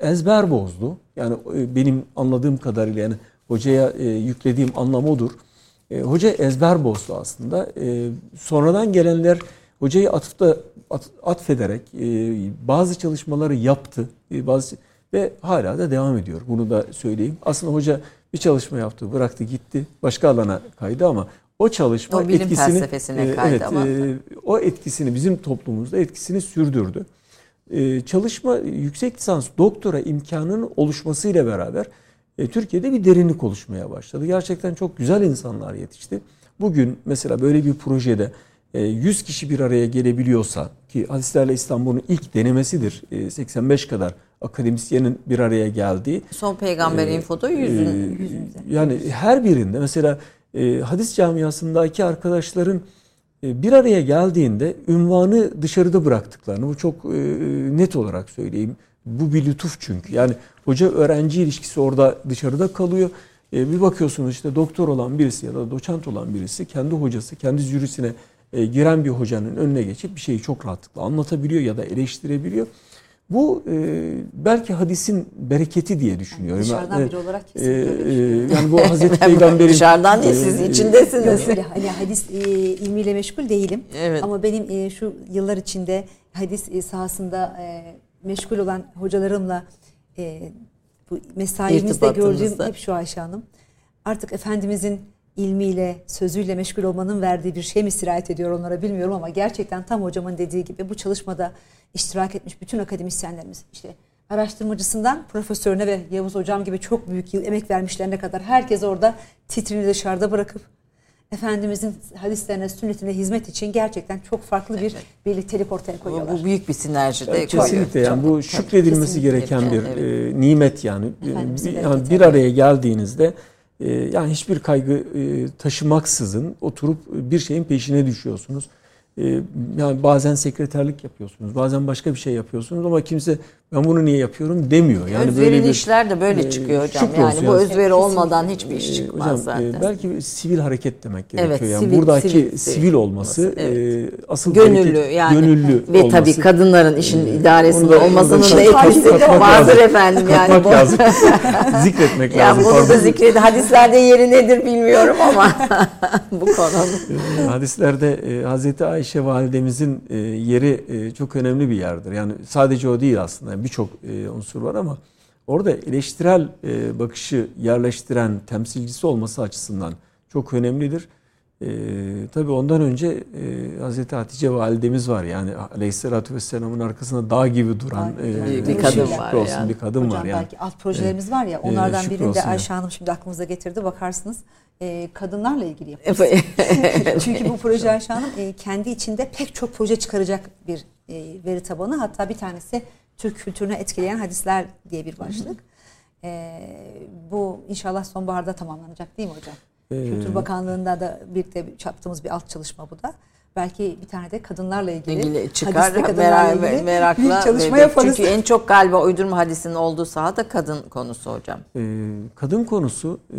ezber bozdu. Yani e, benim anladığım kadarıyla yani hocaya e, yüklediğim anlam odur. E, hoca ezber bozdu aslında. E, sonradan gelenler hocayı atıfta at, atfederek e, bazı çalışmaları yaptı. E, bazı ve hala da devam ediyor. Bunu da söyleyeyim. Aslında hoca bir çalışma yaptı, bıraktı, gitti. Başka alana kaydı ama o çalışma o bilim etkisini e, evet, ama e, o etkisini bizim toplumumuzda etkisini sürdürdü. E, çalışma yüksek lisans doktora imkanının oluşmasıyla beraber e, Türkiye'de bir derinlik oluşmaya başladı. Gerçekten çok güzel insanlar yetişti. Bugün mesela böyle bir projede 100 e, kişi bir araya gelebiliyorsa ki Hadislerle İstanbul'un ilk denemesidir. 85 e, kadar akademisyenin bir araya geldiği. Son peygamber e, infoda yüzün, e, Yani her birinde mesela e, hadis camiasındaki arkadaşların e, bir araya geldiğinde ünvanı dışarıda bıraktıklarını bu çok e, net olarak söyleyeyim. Bu bir lütuf çünkü. Yani hoca öğrenci ilişkisi orada dışarıda kalıyor. E, bir bakıyorsunuz işte doktor olan birisi ya da doçent olan birisi kendi hocası, kendi jürisine e, giren bir hocanın önüne geçip bir şeyi çok rahatlıkla anlatabiliyor ya da eleştirebiliyor. Bu e, belki hadisin bereketi diye düşünüyorum. Yani dışarıdan biri olarak e, kesinlikle e, Yani bu Hazreti Peygamber'in... Dışarıdan değil siz içindesiniz. Yok, hani hadis e, ilmiyle meşgul değilim. Evet. Ama benim e, şu yıllar içinde hadis e, sahasında e, meşgul olan hocalarımla e, bu mesaimizde gördüğüm hep şu Ayşe Hanım. Artık Efendimizin ilmiyle, sözüyle meşgul olmanın verdiği bir şey mi sirayet ediyor onlara bilmiyorum ama gerçekten tam hocamın dediği gibi bu çalışmada iştirak etmiş bütün akademisyenlerimiz işte araştırmacısından profesörüne ve Yavuz hocam gibi çok büyük yıl emek vermişlerine kadar herkes orada titrini dışarıda bırakıp Efendimizin hadislerine, sünnetine hizmet için gerçekten çok farklı bir evet. birliktelik ortaya koyuyorlar. Bu büyük bir sinerji de evet, Kesinlikle yani bu şükredilmesi gereken bir evet. e, nimet yani. Bir, yani bir araya geldiğinizde e, yani hiçbir kaygı e, taşımaksızın oturup bir şeyin peşine düşüyorsunuz. Ee, yani bazen sekreterlik yapıyorsunuz, bazen başka bir şey yapıyorsunuz ama kimse ben bunu niye yapıyorum demiyor. Yani Özverili böyle bir, işler de böyle e, çıkıyor hocam. Yani bu özveri olmadan hiçbir iş çıkmaz hocam, e, zaten. belki sivil hareket demek gerekiyor. Evet, yani sivil, buradaki sivil, sivil olması evet. e, asıl gönüllü hareket, yani gönüllü ve olması. tabii kadınların işin e, idaresinde da, olmasının da etkisi vardır efendim yani. Bu. lazım. Zikretmek ya lazım. Bunu da zikredi. Hadislerde yeri nedir bilmiyorum ama bu konunun. Hadislerde e, Hazreti Ayşe validemizin e, yeri e, çok önemli bir yerdir. Yani sadece o değil aslında birçok e, unsur var ama orada eleştirel e, bakışı yerleştiren temsilcisi olması açısından çok önemlidir. E, tabii ondan önce e, Hazreti Hatice validemiz var. Yani Aleyhisselatü Vesselam'ın arkasında dağ gibi duran e, bir kadın var. Olsun, yani. bir kadın Hocam, var yani. Belki alt projelerimiz var ya onlardan e, birini de Ayşe Hanım şimdi aklımıza getirdi. Bakarsınız e, kadınlarla ilgili yapıyoruz. Çünkü bu proje Ayşe Hanım e, kendi içinde pek çok proje çıkaracak bir e, veri tabanı. Hatta bir tanesi Türk kültürünü etkileyen hadisler diye bir başlık. E, bu inşallah sonbaharda tamamlanacak değil mi hocam? Ee, Kültür Bakanlığı'nda da birlikte yaptığımız bir alt çalışma bu da. Belki bir tane de kadınlarla ilgili, ilgili çıkar merak, ilgili merakla bir çalışma ve, yaparız. Çünkü en çok galiba uydurma hadisinin olduğu saha da kadın konusu hocam. Ee, kadın konusu e,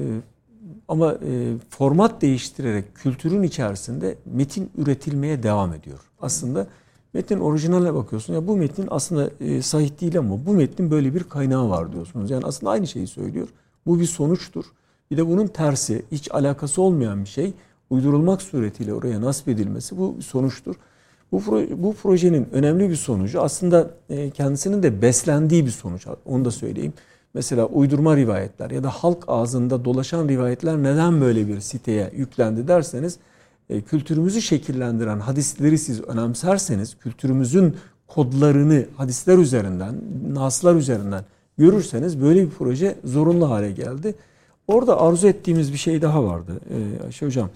ama e, format değiştirerek kültürün içerisinde metin üretilmeye devam ediyor. Aslında Metnin orijinaline bakıyorsun. Ya bu metnin aslında e, sahih değil ama bu metnin böyle bir kaynağı var diyorsunuz. Yani aslında aynı şeyi söylüyor. Bu bir sonuçtur. Bir de bunun tersi, hiç alakası olmayan bir şey uydurulmak suretiyle oraya nasip edilmesi bu bir sonuçtur. Bu, bu projenin önemli bir sonucu aslında e, kendisinin de beslendiği bir sonuç. Onu da söyleyeyim. Mesela uydurma rivayetler ya da halk ağzında dolaşan rivayetler neden böyle bir siteye yüklendi derseniz kültürümüzü şekillendiren hadisleri siz önemserseniz, kültürümüzün kodlarını hadisler üzerinden, naslar üzerinden görürseniz böyle bir proje zorunlu hale geldi. Orada arzu ettiğimiz bir şey daha vardı ee, Ayşe Hocam.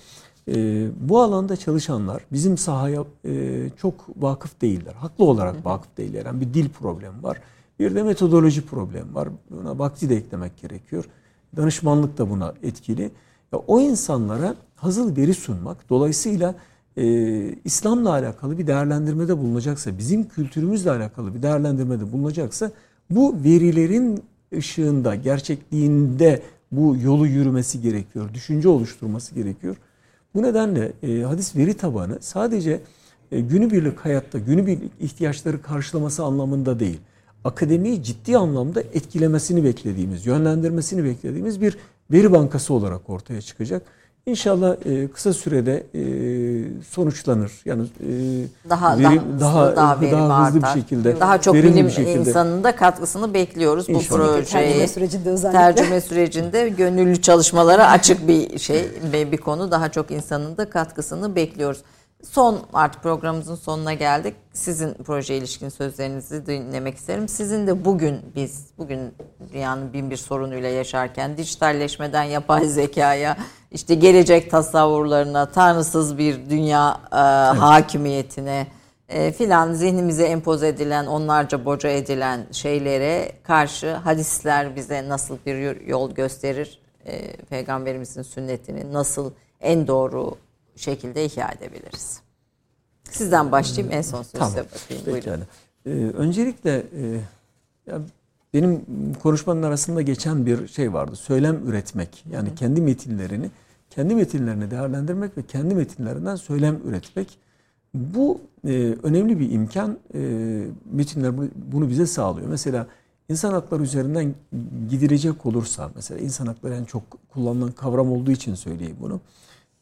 E, bu alanda çalışanlar bizim sahaya e, çok vakıf değiller. Haklı olarak vakıf değiller. Yani bir dil problemi var. Bir de metodoloji problemi var. Buna vakti de eklemek gerekiyor. Danışmanlık da buna etkili. Ya, o insanlara hazır veri sunmak. Dolayısıyla e, İslam'la alakalı bir değerlendirmede bulunacaksa, bizim kültürümüzle alakalı bir değerlendirmede bulunacaksa bu verilerin ışığında, gerçekliğinde bu yolu yürümesi gerekiyor. Düşünce oluşturması gerekiyor. Bu nedenle e, hadis veri tabanı sadece e, günübirlik hayatta günübirlik ihtiyaçları karşılaması anlamında değil. Akademiyi ciddi anlamda etkilemesini beklediğimiz, yönlendirmesini beklediğimiz bir veri bankası olarak ortaya çıkacak. İnşallah e, kısa sürede e, sonuçlanır. Yani e, daha verim, daha daha, daha, daha hızlı artar. bir şekilde, daha çok bilim şekilde. insanının da katkısını bekliyoruz İnşallah. bu projeye. Tercüme sürecinde özellikle. Tercüme sürecinde gönüllü çalışmalara açık bir şey ve bir konu. Daha çok insanın da katkısını bekliyoruz. Son artık programımızın sonuna geldik. Sizin proje ilişkin sözlerinizi dinlemek isterim. Sizin de bugün biz bugün dünyanın bin bir sorunuyla yaşarken dijitalleşmeden yapay zekaya işte gelecek tasavvurlarına tanrısız bir dünya e, evet. hakimiyetine e, filan zihnimize empoze edilen onlarca boca edilen şeylere karşı hadisler bize nasıl bir yol gösterir? E, Peygamberimizin sünnetini nasıl en doğru şekilde ihya edebiliriz. Sizden başlayayım en son sözü tamam. bakayım. Pekala. Ee, öncelikle e, ya benim konuşmanın arasında geçen bir şey vardı. Söylem üretmek. Yani Hı. kendi metinlerini kendi metinlerini değerlendirmek ve kendi metinlerinden söylem üretmek. Bu e, önemli bir imkan. E, metinler bunu bize sağlıyor. Mesela insan hakları üzerinden gidilecek olursa, mesela insan hakları en çok kullanılan kavram olduğu için söyleyeyim bunu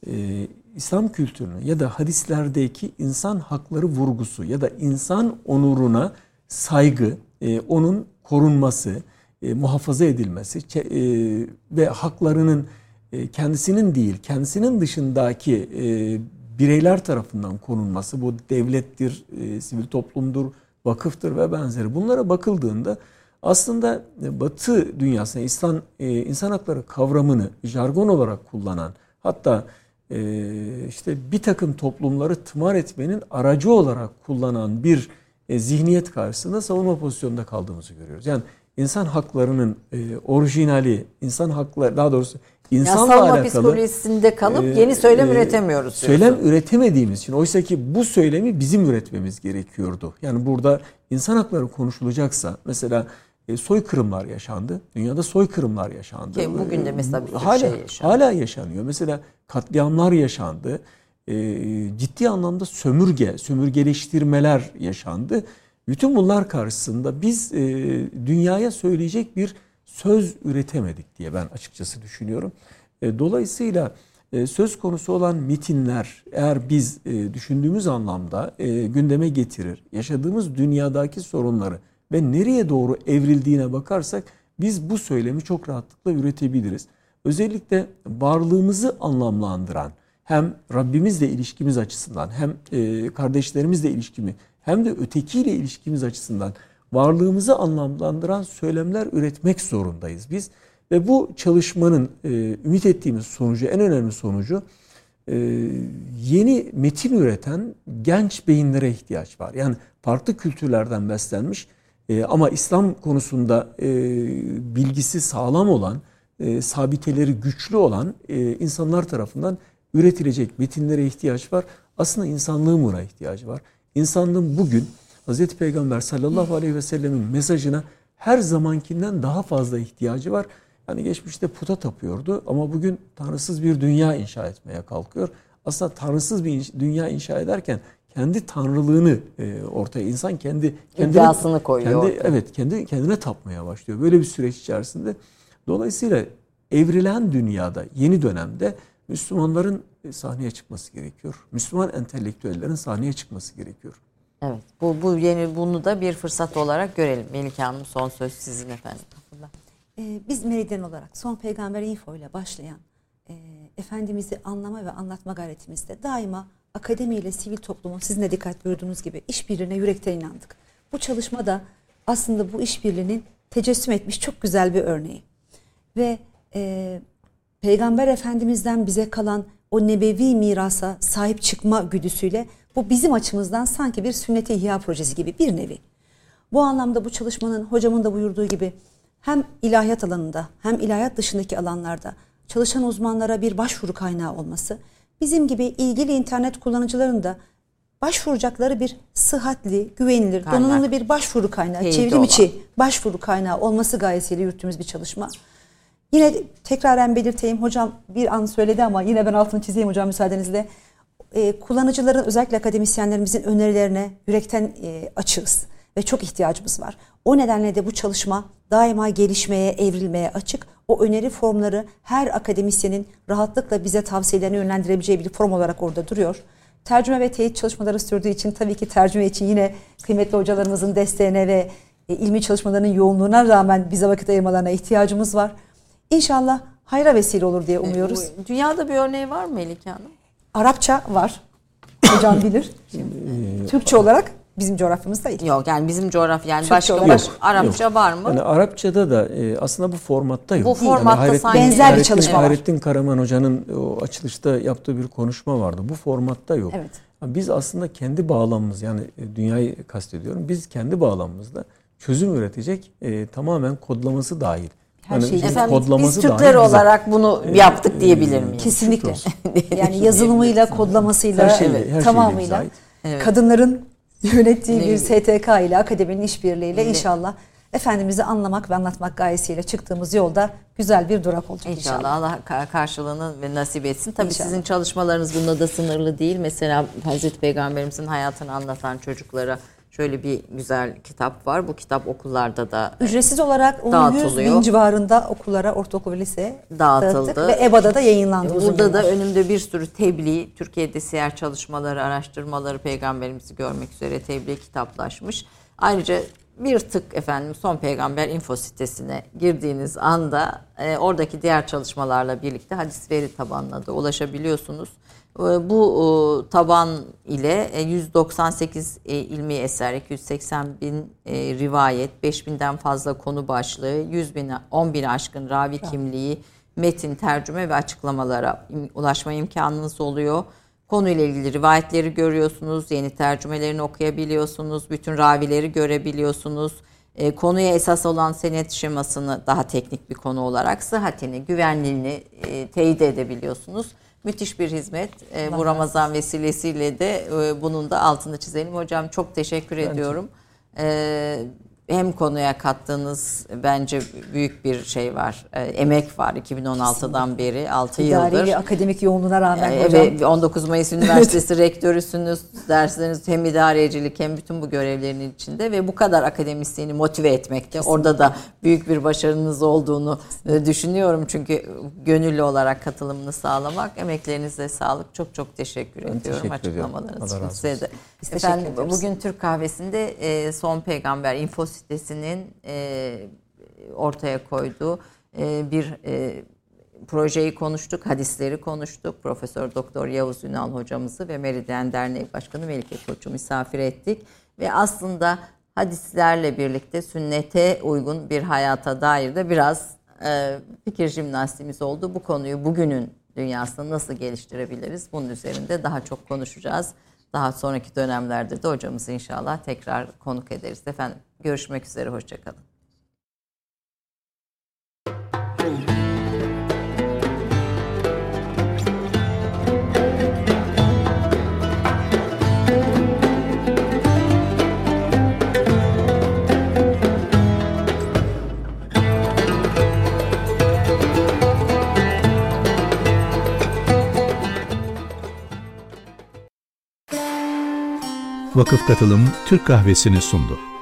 e, İslam kültürünü ya da hadislerdeki insan hakları vurgusu ya da insan onuruna saygı, e, onun korunması, e, muhafaza edilmesi e, ve haklarının e, kendisinin değil, kendisinin dışındaki e, bireyler tarafından korunması, bu devlettir, e, sivil toplumdur, vakıftır ve benzeri. Bunlara bakıldığında aslında Batı dünyasında İslam e, insan hakları kavramını jargon olarak kullanan hatta işte bir takım toplumları tımar etmenin aracı olarak kullanan bir e, zihniyet karşısında savunma pozisyonunda kaldığımızı görüyoruz. Yani insan haklarının e, orijinali, insan hakları daha doğrusu insanla ya, alakalı psikolojisinde kalıp e, yeni söylem e, üretemiyoruz. Söylem üretemediğimiz için oysa ki bu söylemi bizim üretmemiz gerekiyordu. Yani burada insan hakları konuşulacaksa mesela e, soykırımlar yaşandı. Dünyada soykırımlar yaşandı. Ki bugün de mesela bir hala, şey yaşanıyor. Hala yaşanıyor. Mesela katliamlar yaşandı. E, ciddi anlamda sömürge, sömürgeleştirmeler yaşandı. Bütün bunlar karşısında biz e, dünyaya söyleyecek bir söz üretemedik diye ben açıkçası düşünüyorum. E, dolayısıyla e, söz konusu olan mitinler eğer biz e, düşündüğümüz anlamda e, gündeme getirir, yaşadığımız dünyadaki sorunları ve nereye doğru evrildiğine bakarsak biz bu söylemi çok rahatlıkla üretebiliriz. Özellikle varlığımızı anlamlandıran hem Rabbimizle ilişkimiz açısından hem e, kardeşlerimizle ilişkimi hem de ötekiyle ilişkimiz açısından varlığımızı anlamlandıran söylemler üretmek zorundayız biz. Ve bu çalışmanın e, ümit ettiğimiz sonucu, en önemli sonucu e, yeni metin üreten genç beyinlere ihtiyaç var. Yani farklı kültürlerden beslenmiş e, ama İslam konusunda e, bilgisi sağlam olan, e, sabiteleri güçlü olan e, insanlar tarafından üretilecek metinlere ihtiyaç var. Aslında insanlığın buna ihtiyacı var. İnsanlığın bugün Hz. Peygamber sallallahu aleyhi ve sellemin mesajına her zamankinden daha fazla ihtiyacı var. Yani geçmişte puta tapıyordu ama bugün tanrısız bir dünya inşa etmeye kalkıyor. Aslında tanrısız bir dünya inşa ederken kendi tanrılığını e, ortaya insan kendi kendini koyuyor. Kendi, evet kendi kendine tapmaya başlıyor. Böyle bir süreç içerisinde dolayısıyla evrilen dünyada yeni dönemde Müslümanların e, sahneye çıkması gerekiyor. Müslüman entelektüellerin sahneye çıkması gerekiyor. Evet. Bu bu yeni bunu da bir fırsat olarak görelim. Melike Hanım son söz sizin efendim. Ee, biz Meridyen olarak son peygamber info ile başlayan e, Efendimiz'i anlama ve anlatma gayretimizde daima akademi ile sivil toplumun sizin de dikkat buyurduğunuz gibi işbirliğine yürekten inandık. Bu çalışma da aslında bu işbirliğinin tecessüm etmiş çok güzel bir örneği. Ve e, Peygamber Efendimiz'den bize kalan o nebevi mirasa sahip çıkma güdüsüyle bu bizim açımızdan sanki bir sünnet-i ihya projesi gibi bir nevi. Bu anlamda bu çalışmanın hocamın da buyurduğu gibi hem ilahiyat alanında hem ilahiyat dışındaki alanlarda çalışan uzmanlara bir başvuru kaynağı olması, bizim gibi ilgili internet kullanıcıların da başvuracakları bir sıhhatli, güvenilir, Kaynak. donanımlı bir başvuru kaynağı, Teyit çevrim olan. içi başvuru kaynağı olması gayesiyle yürüttüğümüz bir çalışma. Yine tekraren belirteyim hocam bir an söyledi ama yine ben altını çizeyim hocam müsaadenizle. Ee, kullanıcıların özellikle akademisyenlerimizin önerilerine yürekten e, açığız ve çok ihtiyacımız var. O nedenle de bu çalışma daima gelişmeye, evrilmeye açık. O öneri formları her akademisyenin rahatlıkla bize tavsiyelerini yönlendirebileceği bir form olarak orada duruyor. Tercüme ve teyit çalışmaları sürdüğü için tabii ki tercüme için yine kıymetli hocalarımızın desteğine ve e, ilmi çalışmalarının yoğunluğuna rağmen bize vakit ayırmalarına ihtiyacımız var. İnşallah hayra vesile olur diye umuyoruz. Dünyada bir örneği var mı Melike Hanım? Arapça var. Hocam bilir. Türkçe olarak bizim coğrafyamızda değil. Yok yani bizim coğrafya yani Türkçe başka olarak, yok, Arapça yok. var mı? Yani Arapçada da e, aslında bu formatta yok. Bu formatta yani sanki benzer bir çalışma var. Hayrettin Karaman hocanın o açılışta yaptığı bir konuşma vardı. Bu formatta yok. Evet. Biz aslında kendi bağlamımız yani e, dünyayı kastediyorum. Biz kendi bağlamımızda çözüm üretecek e, tamamen kodlaması dahil. Her yani şey efendim, kodlaması biz Türkler olarak bunu e, yaptık diyebilir miyiz? Kesinlikle. yani yazılımıyla, kodlamasıyla, her şeyle, her tamamıyla evet. kadınların yönettiği bir STK ile akademinin işbirliğiyle inşallah Efendimiz'i anlamak ve anlatmak gayesiyle çıktığımız yolda güzel bir durak olacak inşallah. İnşallah Allah karşılığını ve nasip etsin. Tabii inşallah. sizin çalışmalarınız bunda da sınırlı değil. Mesela Hazreti Peygamberimizin hayatını anlatan çocuklara şöyle bir güzel kitap var. Bu kitap okullarda da ücretsiz olarak dağıtılıyor. 100 bin civarında okullara, ortaokul ve lise dağıtıldı. Ve EBA'da da yayınlandı. Burada da önümde bir sürü tebliğ, Türkiye'de siyer çalışmaları, araştırmaları, peygamberimizi görmek üzere tebliğ kitaplaşmış. Ayrıca bir tık efendim son peygamber info sitesine girdiğiniz anda e, oradaki diğer çalışmalarla birlikte hadis veri tabanına da ulaşabiliyorsunuz. Ee, bu taban ile 198 e, e, ilmi eser, 280 bin e, rivayet, 5 binden fazla konu başlığı, 100 bin, 10 bin aşkın ravi kimliği, metin, tercüme ve açıklamalara ulaşma imkanınız oluyor. Konuyla ilgili rivayetleri görüyorsunuz, yeni tercümelerini okuyabiliyorsunuz, bütün ravileri görebiliyorsunuz. konuya esas olan senet şemasını daha teknik bir konu olarak sıhhatini, güvenliğini teyit edebiliyorsunuz. Müthiş bir hizmet. E, bu Ramazan vesilesiyle de e, bunun da altını çizelim. Hocam çok teşekkür ben ediyorum. E, hem konuya kattığınız bence büyük bir şey var. E, emek var 2016'dan beri 6 İdari yıldır. akademik yoğunluğuna rağmen e, hocam. Evet 19 Mayıs Üniversitesi rektörüsünüz. Dersleriniz hem idarecilik hem bütün bu görevlerin içinde ve bu kadar akademisyeni motive etmekte. Kesinlikle. Orada da büyük bir başarınız olduğunu e, düşünüyorum. Çünkü gönüllü olarak katılımını sağlamak. Emeklerinize sağlık. Çok çok teşekkür ben ediyorum teşekkür açıklamalarınız için size de. Efendim bugün Türk Kahvesi'nde e, Son Peygamber info sitesinin e, ortaya koyduğu e, bir e, projeyi konuştuk, hadisleri konuştuk. Profesör Doktor Yavuz Ünal hocamızı ve Meridyen Derneği Başkanı Melike Koç'u misafir ettik. Ve aslında hadislerle birlikte sünnete uygun bir hayata dair de biraz e, fikir jimnastiğimiz oldu. Bu konuyu bugünün dünyasında nasıl geliştirebiliriz? Bunun üzerinde daha çok konuşacağız. Daha sonraki dönemlerde de hocamızı inşallah tekrar konuk ederiz. Efendim görüşmek üzere, hoşçakalın. Vakıf Katılım Türk Kahvesi'ni sundu.